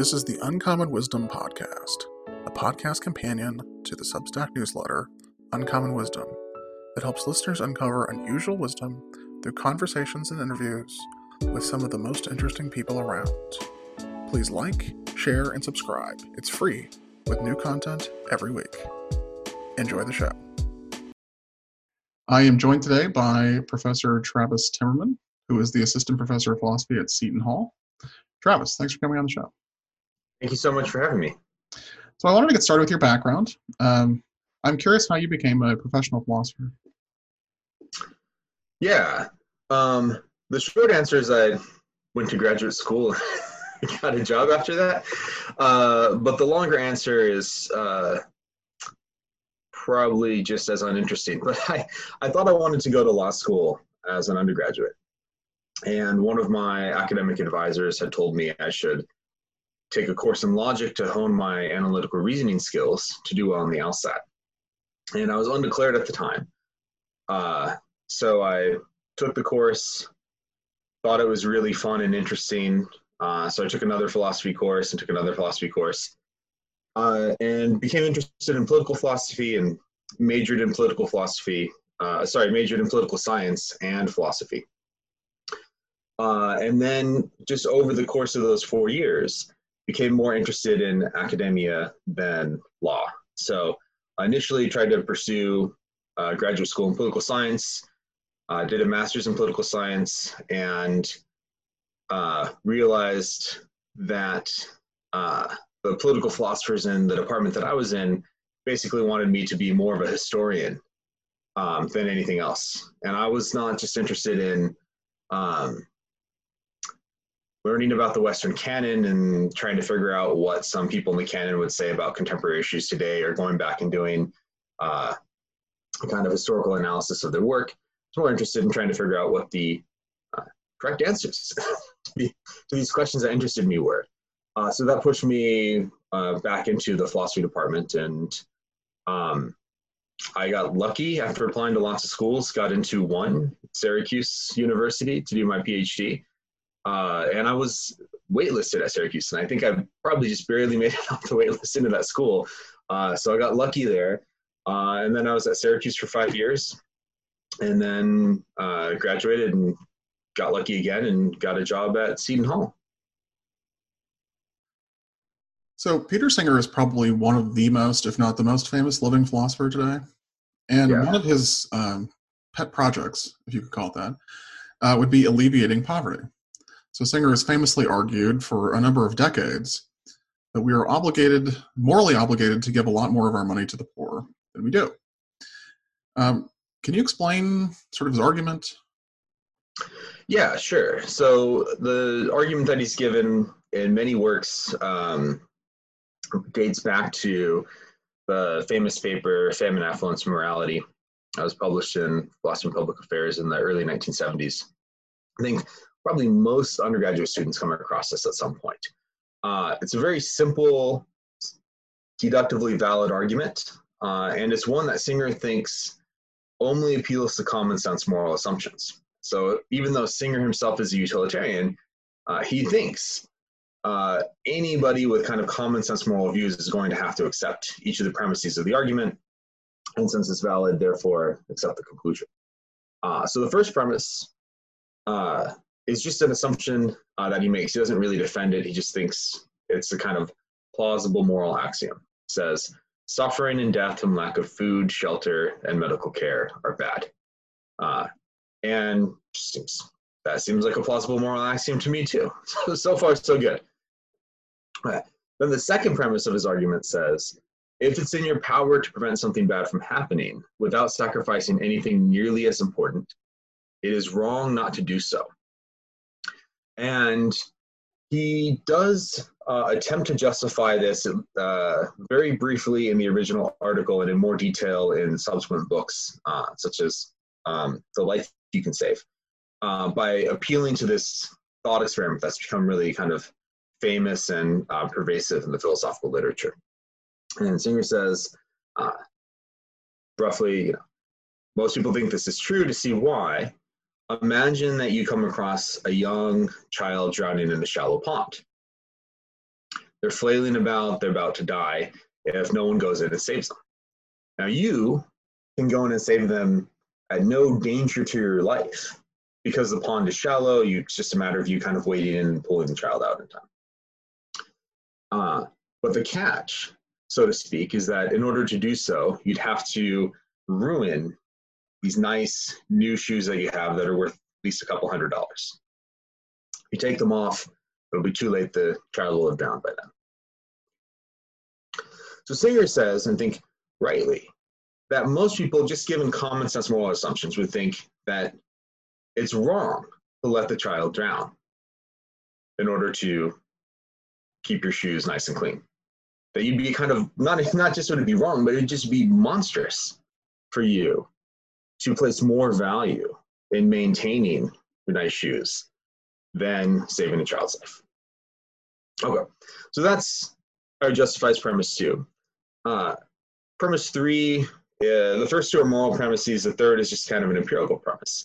This is the Uncommon Wisdom Podcast, a podcast companion to the Substack newsletter, Uncommon Wisdom, that helps listeners uncover unusual wisdom through conversations and interviews with some of the most interesting people around. Please like, share, and subscribe. It's free, with new content every week. Enjoy the show. I am joined today by Professor Travis Timmerman, who is the Assistant Professor of Philosophy at Seton Hall. Travis, thanks for coming on the show. Thank you so much for having me. So I wanted to get started with your background. Um, I'm curious how you became a professional philosopher. Yeah. Um, the short answer is I went to graduate school got a job after that. Uh, but the longer answer is uh, probably just as uninteresting. But I, I thought I wanted to go to law school as an undergraduate. And one of my academic advisors had told me I should take a course in logic to hone my analytical reasoning skills to do well on the LSAT. And I was undeclared at the time. Uh, so I took the course, thought it was really fun and interesting. Uh, so I took another philosophy course and took another philosophy course uh, and became interested in political philosophy and majored in political philosophy. Uh, sorry, majored in political science and philosophy. Uh, and then just over the course of those four years, became more interested in academia than law. So I initially tried to pursue uh, graduate school in political science, uh, did a master's in political science, and uh, realized that uh, the political philosophers in the department that I was in basically wanted me to be more of a historian um, than anything else. And I was not just interested in um, learning about the Western canon and trying to figure out what some people in the canon would say about contemporary issues today, or going back and doing uh, a kind of historical analysis of their work. I was more interested in trying to figure out what the uh, correct answers to, to, these questions that interested me were. Uh, so that pushed me uh, back into the philosophy department, and um, I got lucky after applying to lots of schools, got into one, Syracuse University, to do my PhD. Uh, and I was waitlisted at Syracuse, and I think I probably just barely made it off the waitlist into that school. Uh, so I got lucky there. Uh, and then I was at Syracuse for five years, and then uh, graduated and got lucky again and got a job at Seton Hall. So Peter Singer is probably one of the most, if not the most famous living philosopher today. And yeah. one of his um, pet projects, if you could call it that, uh, would be alleviating poverty. So Singer has famously argued for a number of decades that we are obligated, morally obligated, to give a lot more of our money to the poor than we do. Um, can you explain sort of his argument? Yeah, sure. So the argument that he's given in many works um, dates back to the famous paper Famine, Affluence, Morality. That was published in Boston Public Affairs in the early 1970s. I think probably most undergraduate students come across this at some point. Uh, it's a very simple, deductively valid argument, uh, and it's one that Singer thinks only appeals to common sense moral assumptions. So even though Singer himself is a utilitarian, uh, he thinks uh, anybody with kind of common sense moral views is going to have to accept each of the premises of the argument, and since it's valid, therefore accept the conclusion. Uh, so the first premise uh, is just an assumption uh, that he makes. He doesn't really defend it. He just thinks it's a kind of plausible moral axiom. It says suffering and death from lack of food, shelter, and medical care are bad. Uh, and seems, that seems like a plausible moral axiom to me too. So, so far, so good. Right. Then the second premise of his argument says if it's in your power to prevent something bad from happening without sacrificing anything nearly as important, it is wrong not to do so. And he does uh, attempt to justify this uh, very briefly in the original article and in more detail in subsequent books, uh, such as um, The Life You Can Save, uh, by appealing to this thought experiment that's become really kind of famous and uh, pervasive in the philosophical literature. And Singer says, uh, roughly, most people think this is true to see why, imagine that you come across a young child drowning in a shallow pond. They're flailing about, they're about to die if no one goes in and saves them. Now you can go in and save them at no danger to your life because the pond is shallow. You, it's just a matter of you kind of wading in and pulling the child out in time. Uh, but the catch, so to speak, is that in order to do so, you'd have to ruin these nice new shoes that you have that are worth at least a couple hundred dollars. You take them off, it'll be too late. The child will have drowned by then. So Singer says, and think rightly, that most people, just given common sense moral assumptions, would think that it's wrong to let the child drown in order to keep your shoes nice and clean. That you'd be kind of not not just would it be wrong, but it'd just be monstrous for you to place more value in maintaining nice shoes than saving a child's life. Okay, so that's our justifies premise two. Uh, premise three, uh, the first two are moral premises. The third is just kind of an empirical premise.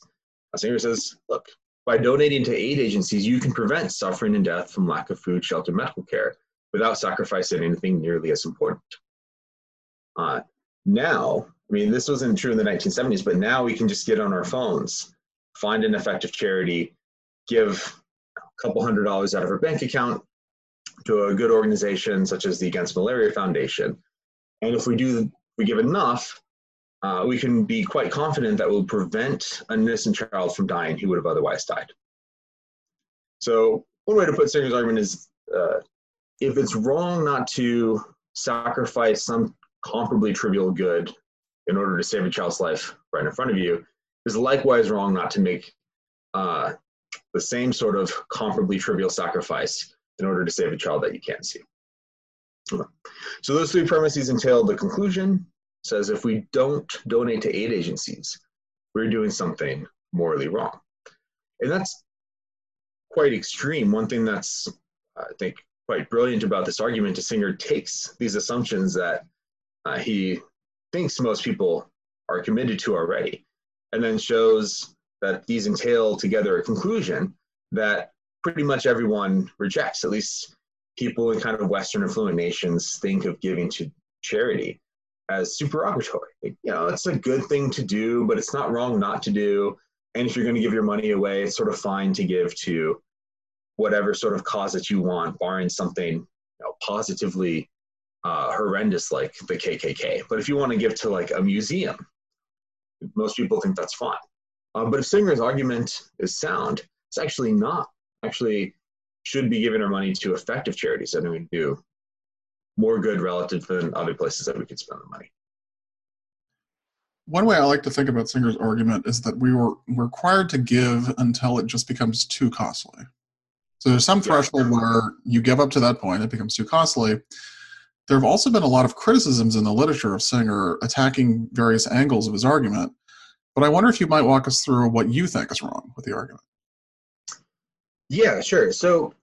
Singer says, look, by donating to aid agencies, you can prevent suffering and death from lack of food, shelter, medical care without sacrificing anything nearly as important. Uh, now, I mean, this wasn't true in the 1970s, but now we can just get on our phones, find an effective charity, give a couple hundred dollars out of our bank account to a good organization such as the Against Malaria Foundation. And if we do, we give enough, uh, we can be quite confident that we'll prevent an innocent child from dying who would have otherwise died. So one way to put Singer's argument is uh, if it's wrong not to sacrifice some comparably trivial good in order to save a child's life right in front of you, is likewise wrong not to make uh, the same sort of comparably trivial sacrifice in order to save a child that you can't see. So those three premises entail the conclusion, says if we don't donate to aid agencies, we're doing something morally wrong. And that's quite extreme. One thing that's, I think, quite brilliant about this argument is Singer takes these assumptions that uh, he thinks most people are committed to already, and then shows that these entail together a conclusion that pretty much everyone rejects. At least people in kind of Western affluent nations think of giving to charity as supererogatory. You know, it's a good thing to do, but it's not wrong not to do. And if you're going to give your money away, it's sort of fine to give to whatever sort of cause that you want, barring something you know, positively uh, horrendous like the KKK. But if you want to give to like a museum, most people think that's fine. Uh, but if Singer's argument is sound, it's actually not. Actually, should be giving our money to effective charities that we do more good relative than other places that we could spend the money. One way I like to think about Singer's argument is that we were required to give until it just becomes too costly. So there's some threshold where you give up to that point, it becomes too costly. There have also been a lot of criticisms in the literature of Singer attacking various angles of his argument. But I wonder if you might walk us through what you think is wrong with the argument. Yeah, sure. So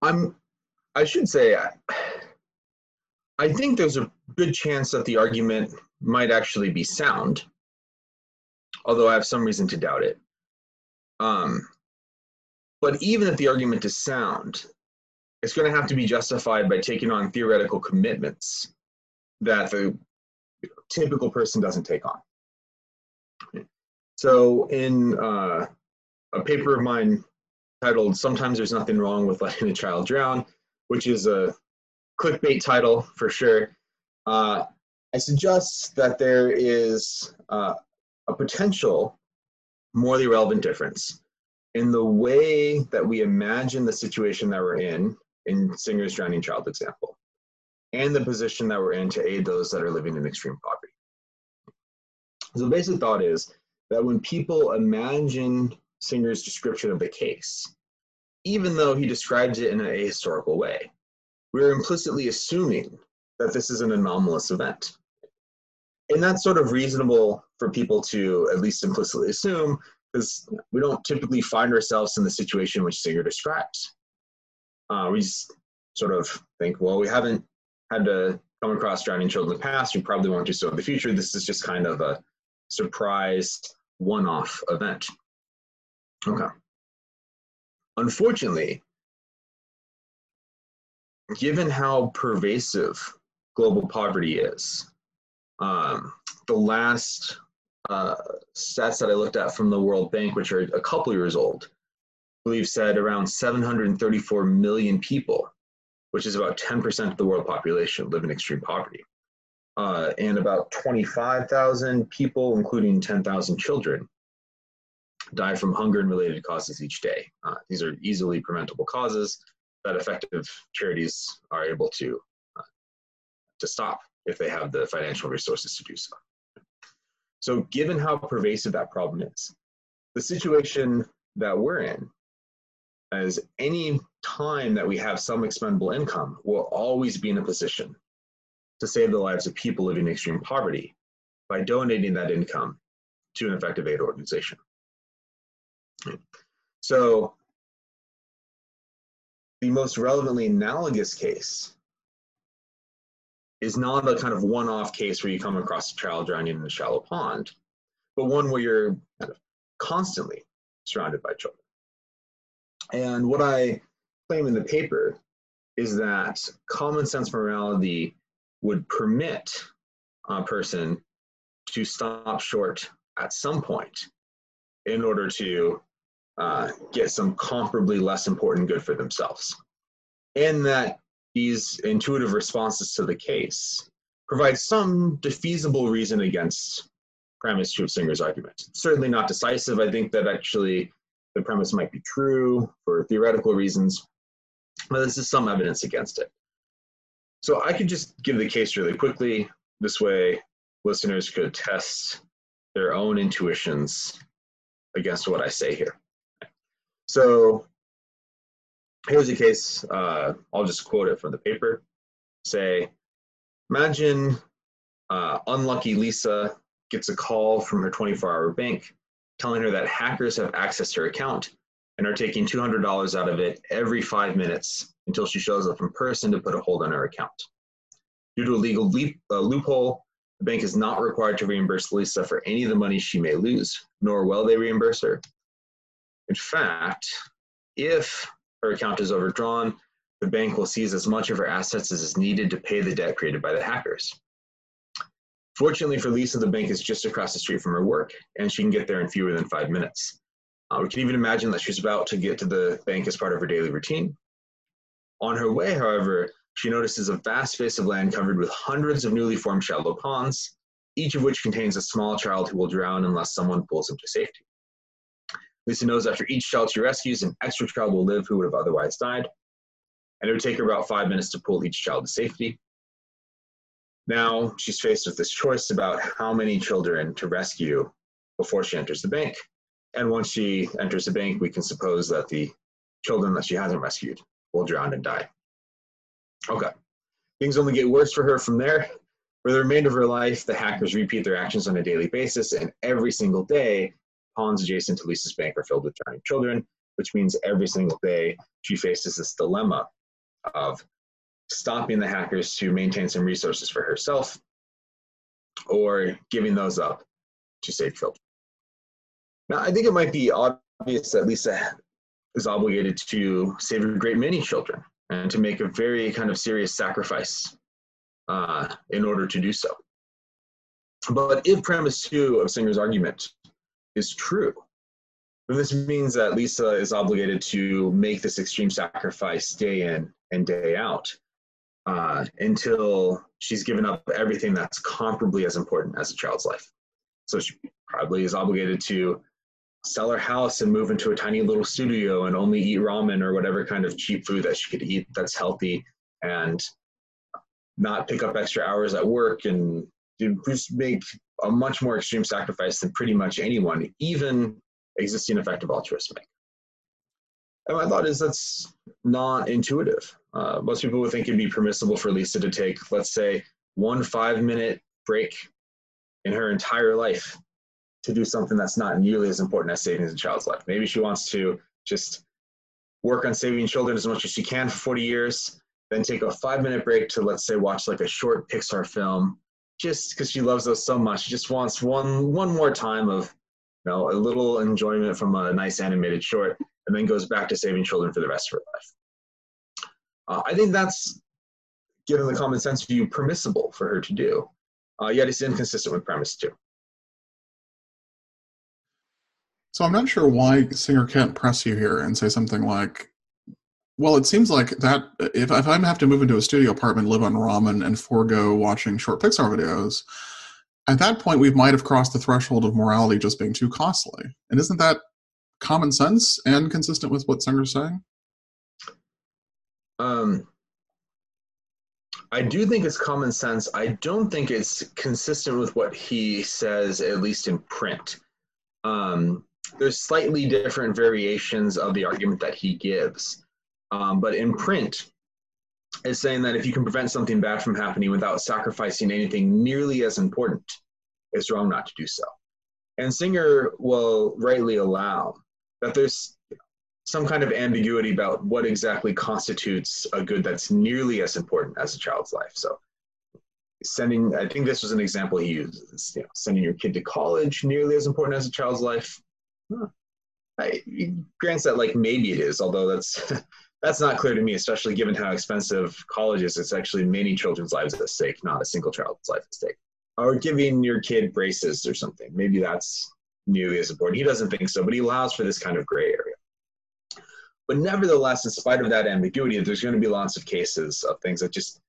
I'm I should say, I, I think there's a good chance that the argument might actually be sound, although I have some reason to doubt it. Um, but even if the argument is sound, it's going to have to be justified by taking on theoretical commitments that the typical person doesn't take on. So, in uh, a paper of mine titled Sometimes There's Nothing Wrong with Letting a Child Drown, which is a clickbait title for sure. Uh, I suggest that there is uh, a potential morally relevant difference in the way that we imagine the situation that we're in, in Singer's Drowning Child example, and the position that we're in to aid those that are living in extreme poverty. So the basic thought is that when people imagine Singer's description of the case, even though he describes it in an ahistorical way. We're implicitly assuming that this is an anomalous event. And that's sort of reasonable for people to at least implicitly assume because we don't typically find ourselves in the situation which Singer describes. Uh, we sort of think, well, we haven't had to come across drowning children in the past. We probably won't do so in the future. This is just kind of a surprise one off event. Okay. Unfortunately, given how pervasive global poverty is, um, the last uh, stats that I looked at from the World Bank, which are a couple years old, believe said around 734 million people, which is about 10% of the world population, live in extreme poverty. Uh, and about 25,000 people, including 10,000 children, die from hunger and related causes each day. Uh, these are easily preventable causes that effective charities are able to uh, to stop if they have the financial resources to do so. So, given how pervasive that problem is, the situation that we're in is any time that we have some expendable income, we'll always be in a position to save the lives of people living in extreme poverty by donating that income to an effective aid organization. So, the most relevantly analogous case is not a kind of one-off case where you come across a child drowning in a shallow pond, but one where you're kind of constantly surrounded by children. And what I claim in the paper is that common sense morality would permit a person to stop short at some point in order to uh, get some comparably less important good for themselves. And that these intuitive responses to the case provide some defeasible reason against premise to Singer's argument. Certainly not decisive. I think that actually the premise might be true for theoretical reasons, but this is some evidence against it. So I could just give the case really quickly. This way, listeners could test their own intuitions against what I say here. So here's a case, uh, I'll just quote it from the paper. Say, imagine uh, unlucky Lisa gets a call from her 24 hour bank telling her that hackers have accessed her account and are taking $200 out of it every five minutes until she shows up in person to put a hold on her account. Due to a legal leap, uh, loophole, the bank is not required to reimburse Lisa for any of the money she may lose, nor will they reimburse her. In fact, if her account is overdrawn, the bank will seize as much of her assets as is needed to pay the debt created by the hackers. Fortunately for Lisa, the bank is just across the street from her work, and she can get there in fewer than five minutes. Uh, we can even imagine that she's about to get to the bank as part of her daily routine. On her way, however, she notices a vast space of land covered with hundreds of newly formed shallow ponds, each of which contains a small child who will drown unless someone pulls him to safety. Lisa knows after each child she rescues, an extra child will live who would have otherwise died. And it would take her about five minutes to pull each child to safety. Now she's faced with this choice about how many children to rescue before she enters the bank. And once she enters the bank, we can suppose that the children that she hasn't rescued will drown and die. Okay. Things only get worse for her from there. For the remainder of her life, the hackers repeat their actions on a daily basis, and every single day, ponds adjacent to Lisa's bank are filled with drowning children, which means every single day she faces this dilemma of stopping the hackers to maintain some resources for herself or giving those up to save children. Now, I think it might be obvious that Lisa is obligated to save a great many children and to make a very kind of serious sacrifice uh, in order to do so. But if premise two of Singer's argument is true, then this means that Lisa is obligated to make this extreme sacrifice day in and day out uh, until she's given up everything that's comparably as important as a child's life. So she probably is obligated to sell her house and move into a tiny little studio and only eat ramen or whatever kind of cheap food that she could eat that's healthy and not pick up extra hours at work and just make a much more extreme sacrifice than pretty much anyone, even existing effective altruists make. And my thought is that's not intuitive. Uh, most people would think it'd be permissible for Lisa to take, let's say, one five minute break in her entire life to do something that's not nearly as important as saving a child's life. Maybe she wants to just work on saving children as much as she can for 40 years, then take a five minute break to, let's say, watch like a short Pixar film, just because she loves those so much. She just wants one one more time of, you know, a little enjoyment from a nice animated short, and then goes back to saving children for the rest of her life. Uh, I think that's, given the common sense view, permissible for her to do. Uh, yet it's inconsistent with premise two. So I'm not sure why Singer can't press you here and say something like, well, it seems like that if, if I have to move into a studio apartment, live on ramen, and forego watching short Pixar videos, at that point we might have crossed the threshold of morality just being too costly. And isn't that common sense and consistent with what Singer's saying? Um, I do think it's common sense. I don't think it's consistent with what he says, at least in print. Um, there's slightly different variations of the argument that he gives. Um, but in print, it's saying that if you can prevent something bad from happening without sacrificing anything nearly as important, it's wrong not to do so. And Singer will rightly allow that there's some kind of ambiguity about what exactly constitutes a good that's nearly as important as a child's life. So sending, I think this was an example he used, you know, sending your kid to college nearly as important as a child's life. Huh. I, grants that like maybe it is, although that's that's not clear to me, especially given how expensive college is. It's actually many children's lives at stake, not a single child's life at stake. Or giving your kid braces or something. Maybe that's nearly as important. He doesn't think so, but he allows for this kind of gray area. But nevertheless, in spite of that ambiguity, there's going to be lots of cases of things that just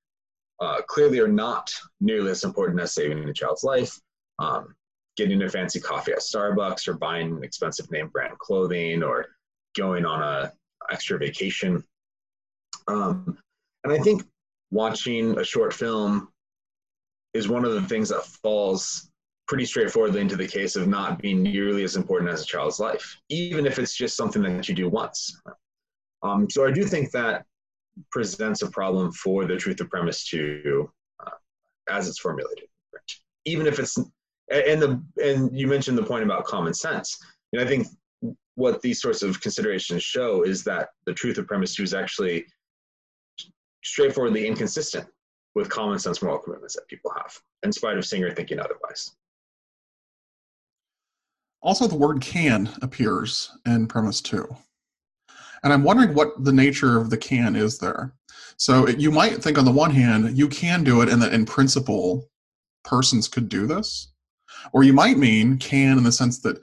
uh, clearly are not nearly as important as saving a child's life. Um, getting a fancy coffee at Starbucks or buying expensive name brand clothing or going on a extra vacation. Um, and I think watching a short film is one of the things that falls pretty straightforwardly into the case of not being nearly as important as a child's life, even if it's just something that you do once. Um, so I do think that presents a problem for the truth of premise two uh, as it's formulated, even if it's and the and you mentioned the point about common sense, and I think what these sorts of considerations show is that the truth of premise two is actually straightforwardly inconsistent with common sense moral commitments that people have, in spite of Singer thinking otherwise. Also, the word can appears in premise two. And I'm wondering what the nature of the can is there. So it, you might think, on the one hand, you can do it, and that in principle, persons could do this. Or you might mean can in the sense that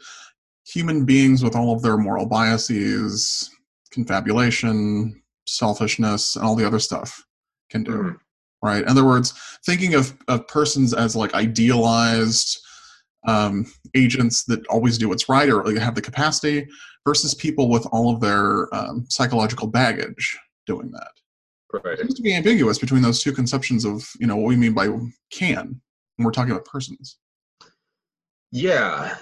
human beings with all of their moral biases, confabulation, selfishness, and all the other stuff can do. Mm-hmm. Right? In other words, thinking of, of persons as like idealized um, agents that always do what's right or have the capacity versus people with all of their um, psychological baggage doing that. Right. It seems to be ambiguous between those two conceptions of you know what we mean by can when we're talking about persons. Yeah,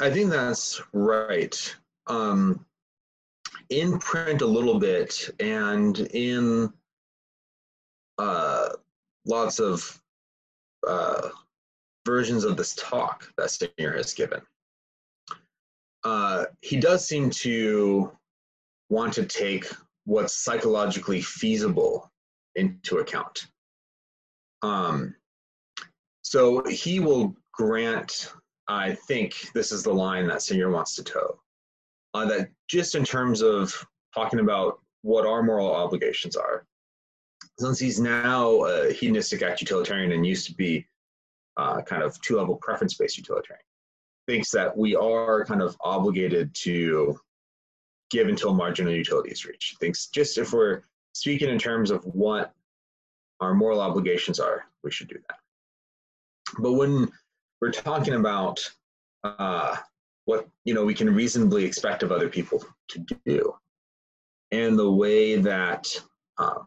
I think that's right. Um, in print a little bit, and in uh, lots of uh, versions of this talk that Singer has given. Uh, he does seem to want to take what's psychologically feasible into account. Um, so he will grant, I think this is the line that Singer wants to toe, uh, that just in terms of talking about what our moral obligations are, since he's now a hedonistic act utilitarian and used to be uh, kind of two level preference based utilitarian, thinks that we are kind of obligated to give until marginal utility is reached. Thinks just if we're speaking in terms of what our moral obligations are, we should do that. But when we're talking about uh, what you know we can reasonably expect of other people to do, and the way that um,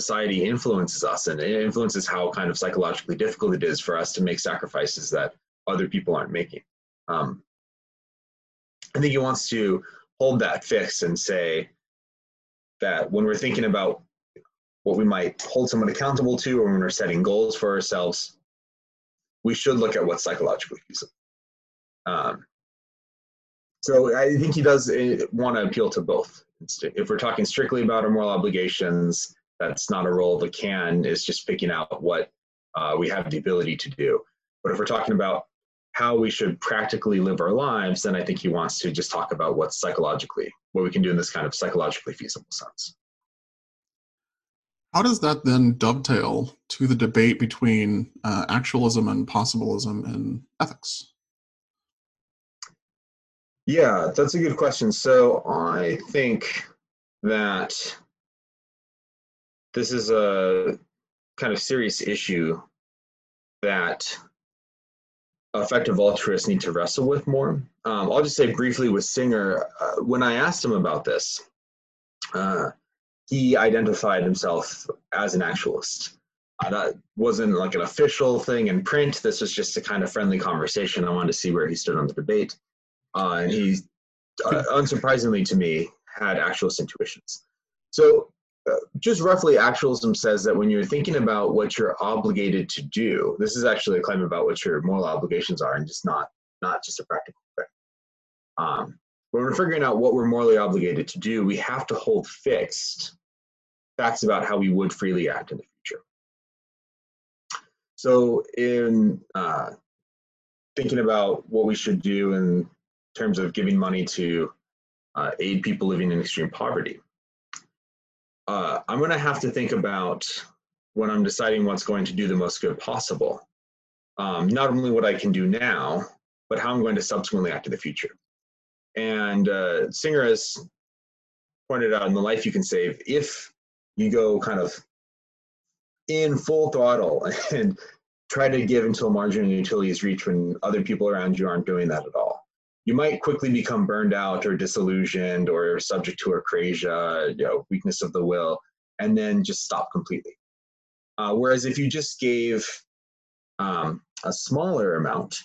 society influences us and it influences how kind of psychologically difficult it is for us to make sacrifices that other people aren't making. Um, I think he wants to hold that fixed and say that when we're thinking about what we might hold someone accountable to or when we're setting goals for ourselves, we should look at what's psychologically feasible. Um, so I think he does eh, want to appeal to both. If we're talking strictly about our moral obligations, that's not a role of a can is just picking out what uh, we have the ability to do but if we're talking about how we should practically live our lives then i think he wants to just talk about what's psychologically what we can do in this kind of psychologically feasible sense. How does that then dovetail to the debate between uh, actualism and possibilism in ethics? Yeah, that's a good question. So I think that this is a kind of serious issue that effective altruists need to wrestle with more. Um, I'll just say briefly with Singer, uh, when I asked him about this, uh, he identified himself as an actualist. Uh, that wasn't like an official thing in print. This was just a kind of friendly conversation. I wanted to see where he stood on the debate. Uh, and he, uh, unsurprisingly to me, had actualist intuitions. So, just roughly, actualism says that when you're thinking about what you're obligated to do, this is actually a claim about what your moral obligations are, and just not not just a practical thing. Um, when we're figuring out what we're morally obligated to do, we have to hold fixed facts about how we would freely act in the future. So, in uh, thinking about what we should do in terms of giving money to uh, aid people living in extreme poverty, uh, I'm going to have to think about when I'm deciding what's going to do the most good possible, um, not only what I can do now, but how I'm going to subsequently act in the future. And uh, Singer has pointed out in The Life You Can Save, if you go kind of in full throttle and try to give until marginal utility is reached when other people around you aren't doing that at all. You might quickly become burned out or disillusioned or subject to acrasia, you know, weakness of the will, and then just stop completely. Uh, whereas if you just gave um, a smaller amount,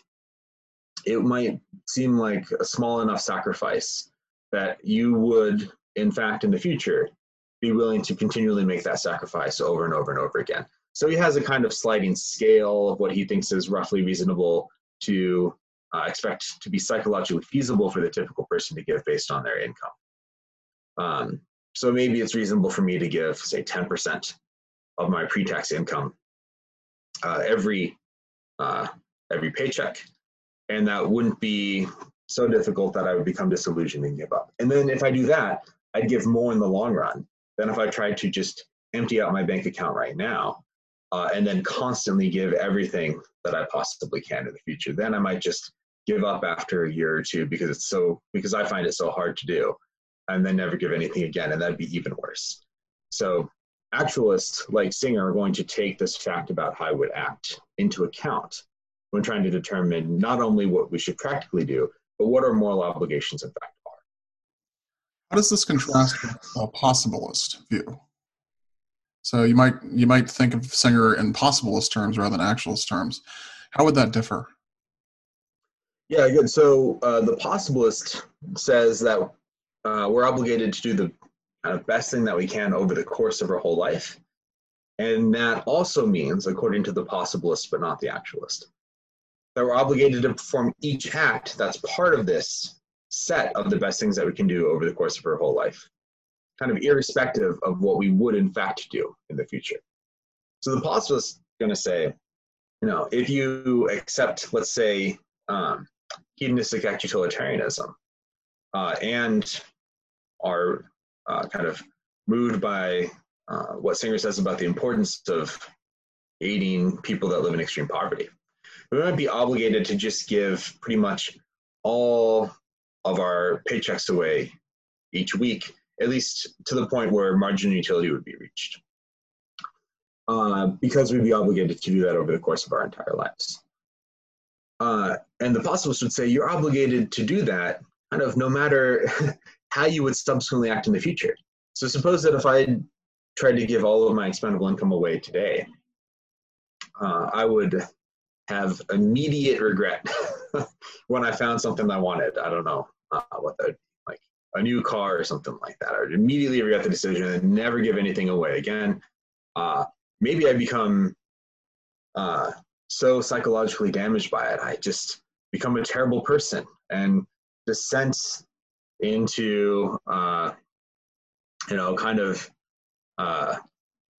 it might seem like a small enough sacrifice that you would, in fact, in the future, be willing to continually make that sacrifice over and over and over again. So he has a kind of sliding scale of what he thinks is roughly reasonable to uh, expect to be psychologically feasible for the typical person to give based on their income. Um, so maybe it's reasonable for me to give, say, 10% of my pre-tax income uh, every uh, every paycheck, and that wouldn't be so difficult that I would become disillusioned and give up. And then if I do that, I'd give more in the long run than if I tried to just empty out my bank account right now uh, and then constantly give everything that I possibly can in the future. Then I might just give up after a year or two because it's so because I find it so hard to do, and then never give anything again, and that'd be even worse. So actualists like Singer are going to take this fact about how I would act into account when trying to determine not only what we should practically do, but what our moral obligations in fact are. How does this contrast with a possibilist view? So you might you might think of Singer in possibilist terms rather than actualist terms. How would that differ? Yeah, good. So uh, the possibilist says that uh, we're obligated to do the kind of best thing that we can over the course of our whole life. And that also means, according to the possibilist, but not the actualist, that we're obligated to perform each act that's part of this set of the best things that we can do over the course of our whole life, kind of irrespective of what we would in fact do in the future. So the possibilist is going to say, you know, if you accept, let's say, um, hedonistic act utilitarianism uh, and are uh, kind of moved by uh, what Singer says about the importance of aiding people that live in extreme poverty. We might be obligated to just give pretty much all of our paychecks away each week, at least to the point where marginal utility would be reached. Uh, because we'd be obligated to do that over the course of our entire lives. Uh, and the possibilist would say you're obligated to do that kind of no matter how you would subsequently act in the future. So suppose that if I tried to give all of my expendable income away today, uh, I would have immediate regret when I found something I wanted. I don't know uh, what like a new car or something like that. I would immediately regret the decision and never give anything away again. Uh, maybe I become uh, so psychologically damaged by it. I just become a terrible person and descent into, uh, you know, kind of uh,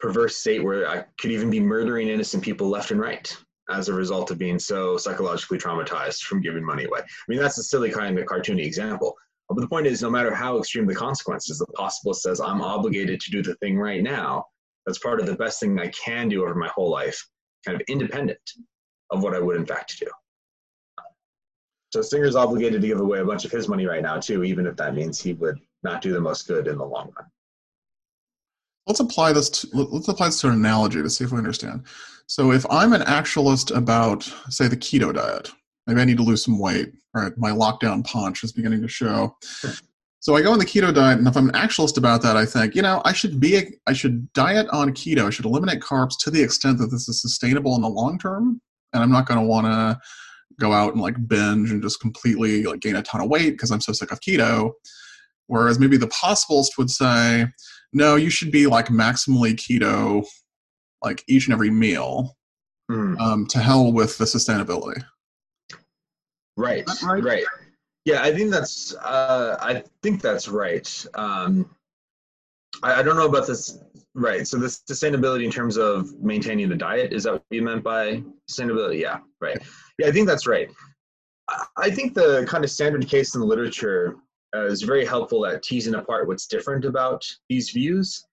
perverse state where I could even be murdering innocent people left and right as a result of being so psychologically traumatized from giving money away. I mean, that's a silly kind of cartoony example, But the point is, no matter how extreme the consequences, the possibilist says, I'm obligated to do the thing right now. That's part of the best thing I can do over my whole life, kind of independent of what I would in fact do. So Singer's obligated to give away a bunch of his money right now too, even if that means he would not do the most good in the long run. Let's apply this. To, let's apply this to an analogy to see if we understand. So, if I'm an actualist about, say, the keto diet, maybe I need to lose some weight. Right, my lockdown punch is beginning to show. So I go on the keto diet, and if I'm an actualist about that, I think, you know, I should be, a, I should diet on keto. I should eliminate carbs to the extent that this is sustainable in the long term, and I'm not going to want to go out and like binge and just completely like gain a ton of weight because I'm so sick of keto. Whereas maybe the possibilist would say, no, you should be like maximally keto, like each and every meal. Mm. Um, to hell with the sustainability. Right, right, right. Yeah, I think that's. Uh, I think that's right. Um, I, I don't know about this. Right. So this sustainability in terms of maintaining the diet is that what you meant by sustainability? Yeah. Right. Yeah, I think that's right. I think the kind of standard case in the literature uh, is very helpful at teasing apart what's different about these views.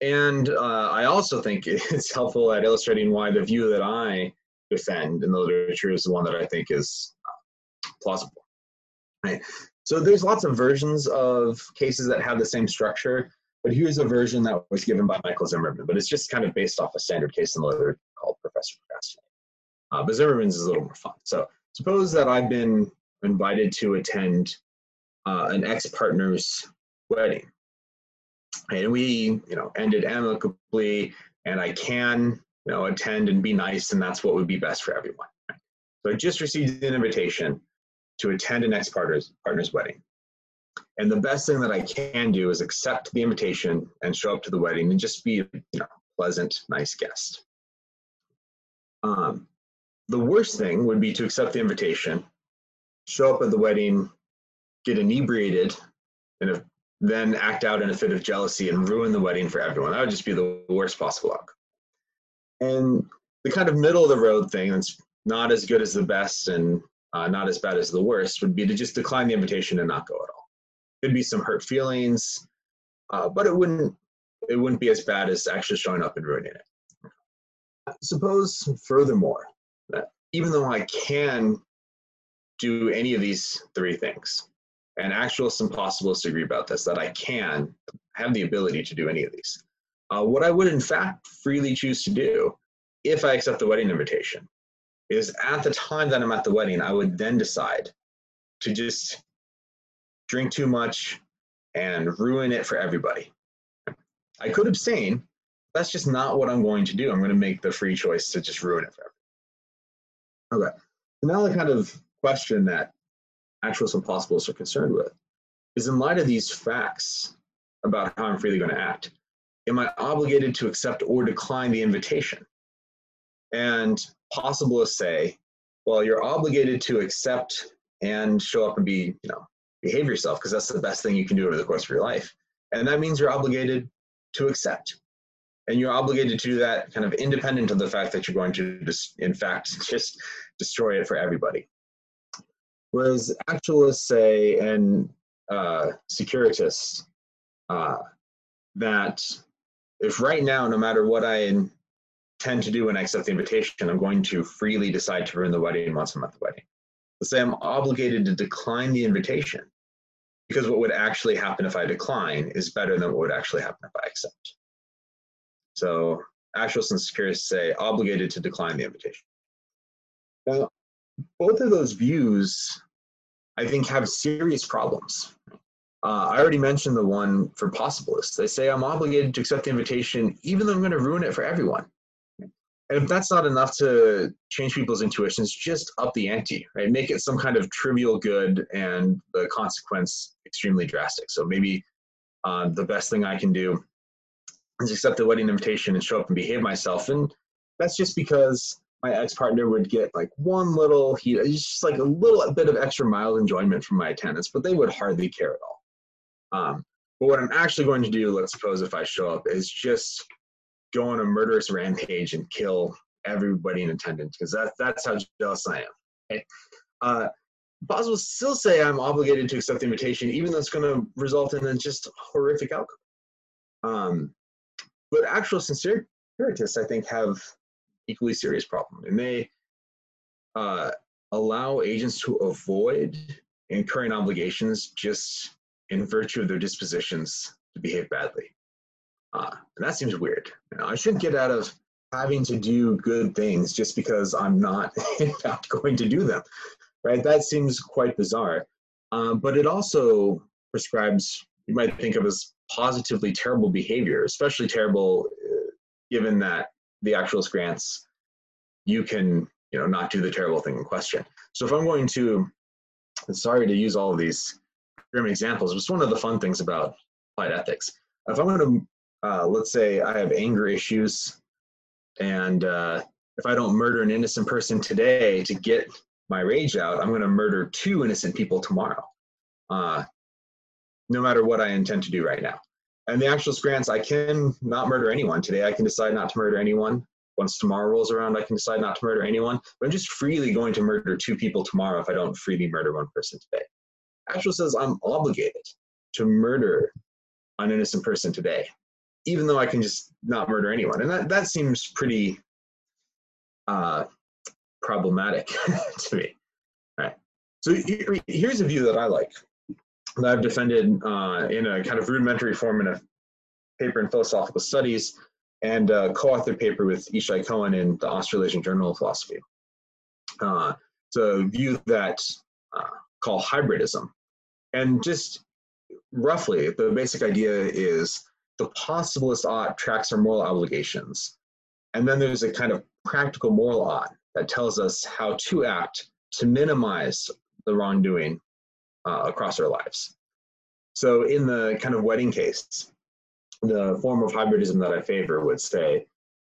And uh, I also think it's helpful at illustrating why the view that I defend in the literature is the one that I think is uh, plausible. Right. So there's lots of versions of cases that have the same structure, but here's a version that was given by Michael Zimmerman, but it's just kind of based off a standard case in the literature called Professor Procrastinate. Uh, but Zimmerman's is a little more fun. So suppose that I've been invited to attend uh, an ex-partner's wedding, and we, you know, ended amicably, and I can, you know, attend and be nice, and that's what would be best for everyone. So I just received an invitation to attend an ex-partner's partner's wedding. And the best thing that I can do is accept the invitation and show up to the wedding and just be, you know, pleasant, nice guest. Um, the worst thing would be to accept the invitation, show up at the wedding, get inebriated, and then act out in a fit of jealousy and ruin the wedding for everyone. That would just be the worst possible outcome. And the kind of middle of the road thing that's not as good as the best and uh, not as bad as the worst would be to just decline the invitation and not go at all. There'd be some hurt feelings, uh, but it wouldn't it wouldn't be as bad as actually showing up and ruining it. Suppose, furthermore, that even though I can do any of these three things, and actualists and possibilists agree about this, that I can have the ability to do any of these. Uh, what I would, in fact, freely choose to do if I accept the wedding invitation is at the time that I'm at the wedding, I would then decide to just drink too much and ruin it for everybody. I could abstain. That's just not what I'm going to do. I'm going to make the free choice to just ruin it for everybody. Okay. So now the kind of question that actualists and possibilists are concerned with is in light of these facts about how I'm freely going to act, am I obligated to accept or decline the invitation? And possibilists say, well, you're obligated to accept and show up and be, you know, behave yourself because that's the best thing you can do over the course of your life. And that means you're obligated to accept. And you're obligated to do that kind of independent of the fact that you're going to, in fact, just destroy it for everybody. Whereas actualists say, and uh, securitists, uh, that if right now, no matter what I tend to do when I accept the invitation, I'm going to freely decide to ruin the wedding once I'm at the wedding. Let's say I'm obligated to decline the invitation because what would actually happen if I decline is better than what would actually happen if I accept. So and securitists say obligated to decline the invitation. Now, both of those views, I think, have serious problems. Uh, I already mentioned the one for possibilists. They say I'm obligated to accept the invitation, even though I'm going to ruin it for everyone. And if that's not enough to change people's intuitions, just up the ante, right? Make it some kind of trivial good and the consequence extremely drastic. So maybe uh, the best thing I can do is accept the wedding invitation and show up and behave myself. And that's just because my ex-partner would get like one little he just like a little bit of extra mild enjoyment from my attendance but they would hardly care at all um, but what i'm actually going to do let's suppose if i show up is just go on a murderous rampage and kill everybody in attendance because that, that's how jealous i am okay? uh, Boswell still say I'm obligated to accept the invitation, even though it's going to result in a just horrific outcome. Um, but actual sincerities, I think, have equally serious problem, and they uh, allow agents to avoid incurring obligations just in virtue of their dispositions to behave badly. Uh, that seems weird. You know, I shouldn't get out of having to do good things just because I'm not in fact going to do them, right? That seems quite bizarre. Um, but it also prescribes, you might think of as positively terrible behavior, especially terrible uh, given that the actual grants you can, you know, not do the terrible thing in question. So if I'm going to, sorry to use all of these grim examples, but it's one of the fun things about applied ethics. If I'm going to, uh, let's say I have anger issues and uh, if I don't murder an innocent person today to get my rage out, I'm going to murder two innocent people tomorrow, uh, no matter what I intend to do right now. And the actual grants, I can not murder anyone today. I can decide not to murder anyone. Once tomorrow rolls around, I can decide not to murder anyone. But I'm just freely going to murder two people tomorrow if I don't freely murder one person today. Actual says I'm obligated to murder an innocent person today even though I can just not murder anyone. And that, that seems pretty uh, problematic to me. Right. So here's a view that I like, that I've defended uh, in a kind of rudimentary form in a paper in philosophical studies and a co-authored paper with Yishai Cohen in the Australasian Journal of Philosophy. Uh, it's a view that uh, called hybridism. And just roughly, the basic idea is the possibilist ought tracks our moral obligations. And then there's a kind of practical moral ought that tells us how to act to minimize the wrongdoing uh, across our lives. So, in the kind of wedding case, the form of hybridism that I favor would say,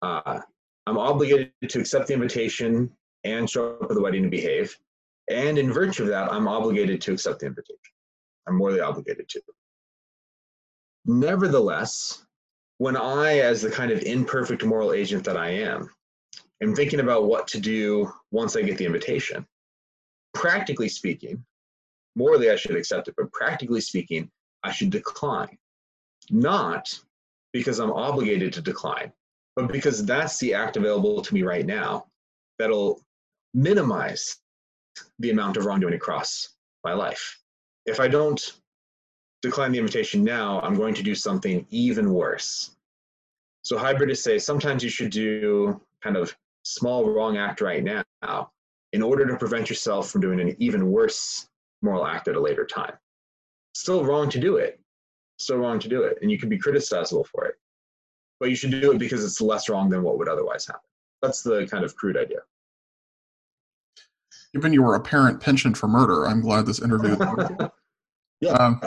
uh, I'm obligated to accept the invitation and show up at the wedding and behave. And in virtue of that, I'm obligated to accept the invitation. I'm morally obligated to. Nevertheless, when I, as the kind of imperfect moral agent that I am, am thinking about what to do once I get the invitation, practically speaking, morally I should accept it, but practically speaking, I should decline. Not because I'm obligated to decline, but because that's the act available to me right now that'll minimize the amount of wrongdoing across my life. If I don't decline the invitation now, I'm going to do something even worse. So hybridists say sometimes you should do kind of small wrong act right now in order to prevent yourself from doing an even worse moral act at a later time. Still wrong to do it. Still wrong to do it. And you can be criticizable for it. But you should do it because it's less wrong than what would otherwise happen. That's the kind of crude idea. Given your apparent pensioned for murder, I'm glad this interview Yeah. Um,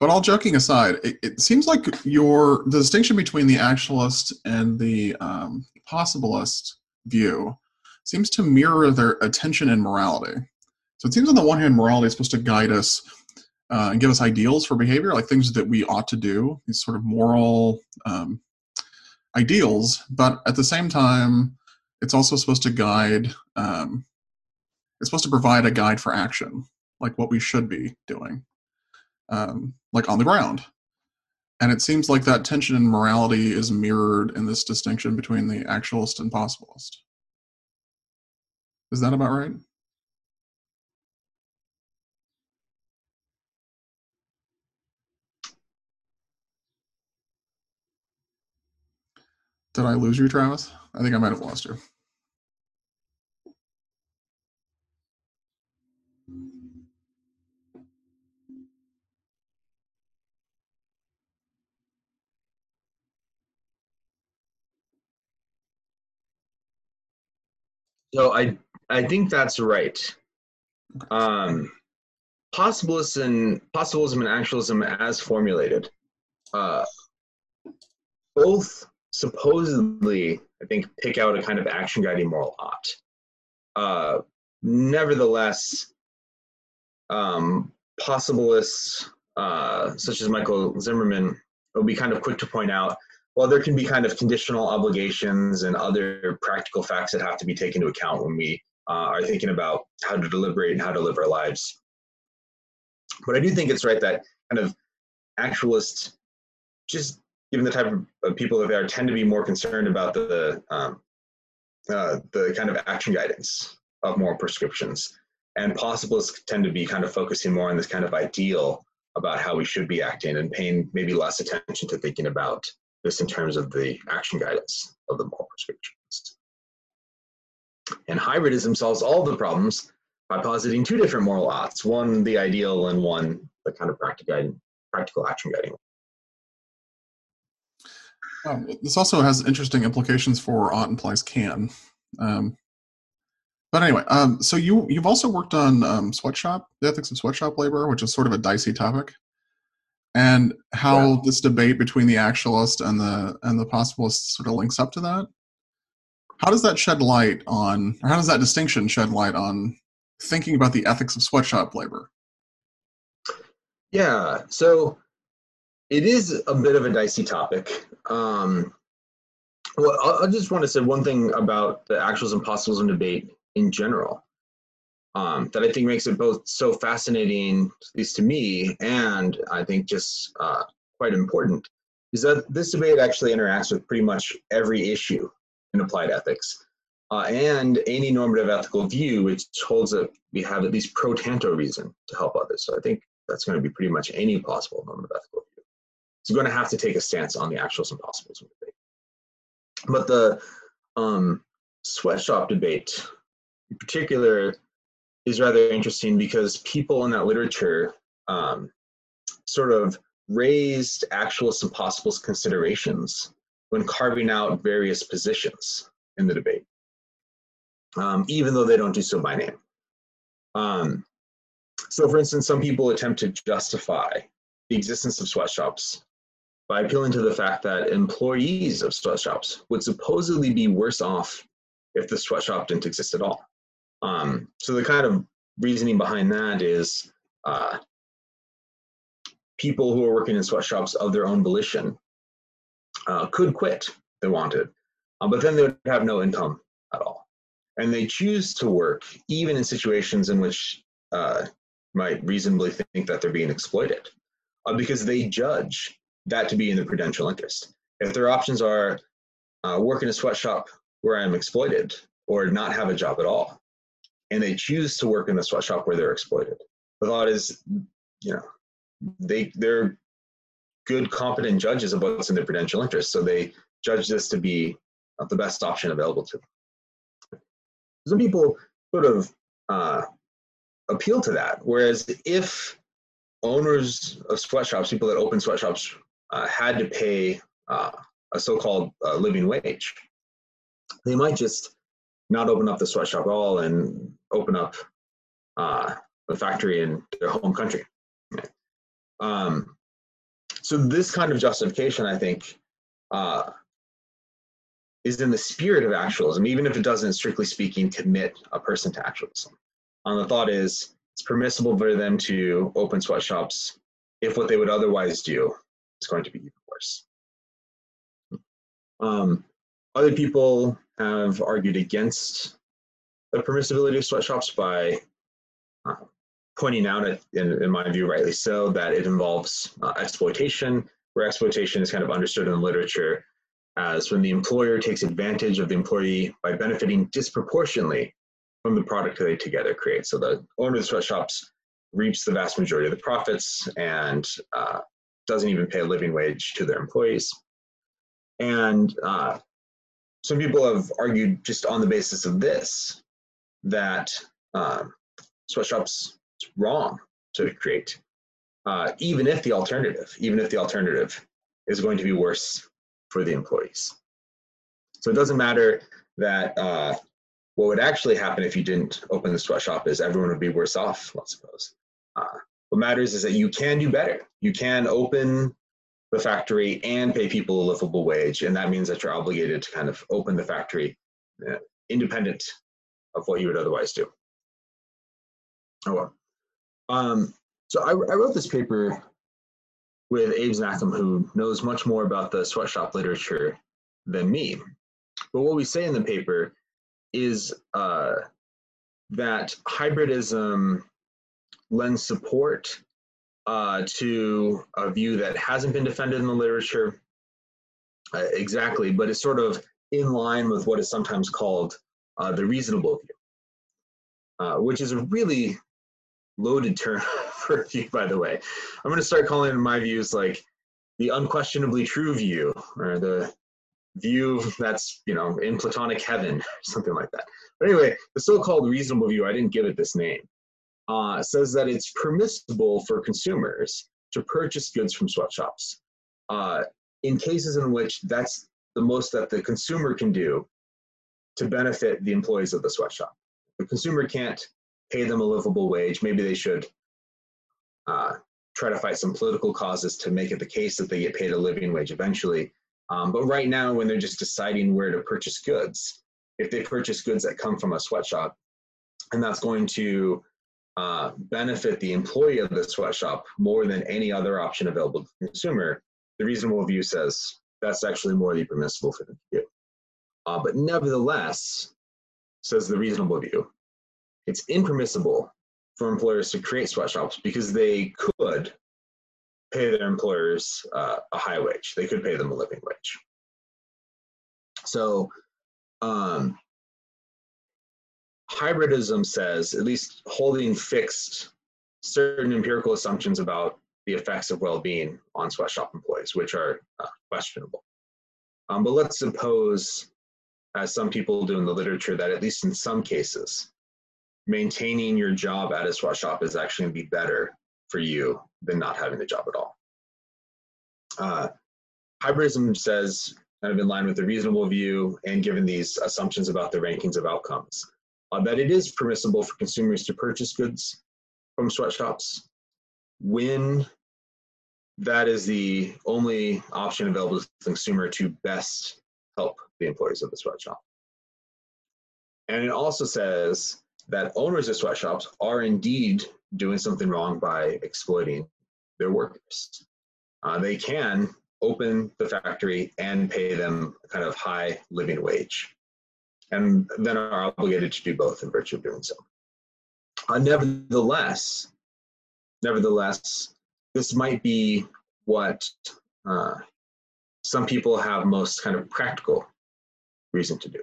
but all joking aside, it, it, seems like your the distinction between the actualist and the um, possibilist view seems to mirror their attention and morality. So it seems on the one hand, morality is supposed to guide us uh, and give us ideals for behavior, like things that we ought to do, these sort of moral um, ideals. But at the same time, it's also supposed to guide. Um, it's supposed to provide a guide for action like what we should be doing, um, like on the ground. And it seems like that tension in morality is mirrored in this distinction between the actualist and possibilist. Is that about right? Did I lose you, Travis? I think I might have lost you. So I I think that's right. Um, possibilism and possibilism and actualism as formulated, uh, both supposedly I think pick out a kind of action guiding moral ought. Uh, nevertheless, um, possibilists uh, such as Michael Zimmerman will be kind of quick to point out well, there can be kind of conditional obligations and other practical facts that have to be taken into account when we uh, are thinking about how to deliberate and how to live our lives. But I do think it's right that kind of actualists, just given the type of people that they are, tend to be more concerned about the um, uh, the kind of action guidance of moral prescriptions. And possibilists tend to be kind of focusing more on this kind of ideal about how we should be acting and paying maybe less attention to thinking about this in terms of the action guidance of the moral prescriptions. And hybridism solves all the problems by positing two different moral oughts, one the ideal and one the kind of practical, practical action guiding. Um, this also has interesting implications for ought implies can. Um, but anyway, um, so you you've also worked on um, sweatshop, the ethics of sweatshop labor, which is sort of a dicey topic, and how yeah. this debate between the actualist and the and the possibilist sort of links up to that. How does that shed light on, or how does that distinction shed light on thinking about the ethics of sweatshop labor? Yeah, so it is a bit of a dicey topic. Um, well, I just want to say one thing about the actuals and possibles debate in general um, that I think makes it both so fascinating, at least to me, and I think just uh, quite important, is that this debate actually interacts with pretty much every issue in applied ethics. Uh, and any normative ethical view which holds that we have at least pro tanto reason to help others. So I think that's going to be pretty much any possible normative ethical view. It's going to have to take a stance on the actuals and possibles debate. But the um, sweatshop debate, in particular, is rather interesting because people in that literature um, sort of raised actuals and possibles considerations when carving out various positions in the debate, um, even though they don't do so by name. Um, so, for instance, some people attempt to justify the existence of sweatshops by appealing to the fact that employees of sweatshops would supposedly be worse off if the sweatshop didn't exist at all. Um, so the kind of reasoning behind that is uh, people who are working in sweatshops of their own volition uh, could quit if they wanted, uh, but then they would have no income at all. And they choose to work even in situations in which uh, might reasonably think that they're being exploited uh, because they judge that to be in the prudential interest. If their options are uh, work in a sweatshop where I'm exploited or not have a job at all, and they choose to work in the sweatshop where they're exploited, the thought is, you know, they they're good, competent judges of what's in their prudential interest, so they judge this to be the best option available to them. Some people sort of uh, appeal to that, whereas if owners of sweatshops, people that open sweatshops, uh, had to pay uh, a so-called uh, living wage, they might just not open up the sweatshop at all and open up uh, a factory in their home country. Um, so this kind of justification, I think, uh, is in the spirit of actualism, even if it doesn't, strictly speaking, commit a person to actualism. And the thought is it's permissible for them to open sweatshops if what they would otherwise do is going to be even worse. Um, other people have argued against the permissibility of sweatshops by uh, pointing out, in, in, my view, rightly so, that it involves uh, exploitation, where exploitation is kind of understood in the literature as when the employer takes advantage of the employee by benefiting disproportionately from the product that they together create. So the owner of the sweatshops reaps the vast majority of the profits and uh, doesn't even pay a living wage to their employees. And uh, some people have argued just on the basis of this that um, sweatshops is wrong to create, uh, even if the alternative, even if the alternative is going to be worse for the employees. So it doesn't matter that uh, what would actually happen if you didn't open the sweatshop is everyone would be worse off, I suppose. Uh, what matters is that you can do better. You can open the factory and pay people a livable wage, and that means that you're obligated to kind of open the factory uh, independent of what you would otherwise do. Oh well. Um, so I, I, wrote this paper with Abe Zakhem, who knows much more about the sweatshop literature than me. But what we say in the paper is uh, that hybridism lends support uh, to a view that hasn't been defended in the literature uh, exactly, but it's sort of in line with what is sometimes called uh, the reasonable view, uh, which is a really loaded term for a view, by the way. I'm going to start calling my views like the unquestionably true view or the view that's, you know, in Platonic heaven, something like that. But anyway, the so called reasonable view, I didn't give it this name, uh, says that it's permissible for consumers to purchase goods from sweatshops uh, in cases in which that's the most that the consumer can do to benefit the employees of the sweatshop. The consumer can't pay them a livable wage. Maybe they should uh, try to fight some political causes to make it the case that they get paid a living wage eventually. Um, but right now, when they're just deciding where to purchase goods, if they purchase goods that come from a sweatshop, and that's going to uh, benefit the employee of the sweatshop more than any other option available to the consumer, the reasonable view says that's actually morally permissible for them to do. Uh, but nevertheless, says the reasonable view, it's impermissible for employers to create sweatshops because they could pay their employers uh, a high wage. They could pay them a living wage. So, um, hybridism says, at least holding fixed certain empirical assumptions about the effects of well-being on sweatshop employees, which are uh, questionable. Um, but let's suppose, as some people do in the literature, that at least in some cases, maintaining your job at a sweatshop is actually going to be better for you than not having the job at all. Uh, hybridism says, kind of in line with the reasonable view and given these assumptions about the rankings of outcomes, uh, that it is permissible for consumers to purchase goods from sweatshops when that is the only option available to the consumer to best help the employees of the sweatshop. And it also says that owners of sweatshops are indeed doing something wrong by exploiting their workers. Uh, they can open the factory and pay them a kind of high living wage, and then are obligated to do both in virtue of doing so. Uh, nevertheless, nevertheless, this might be what uh, some people have most kind of practical reason to do.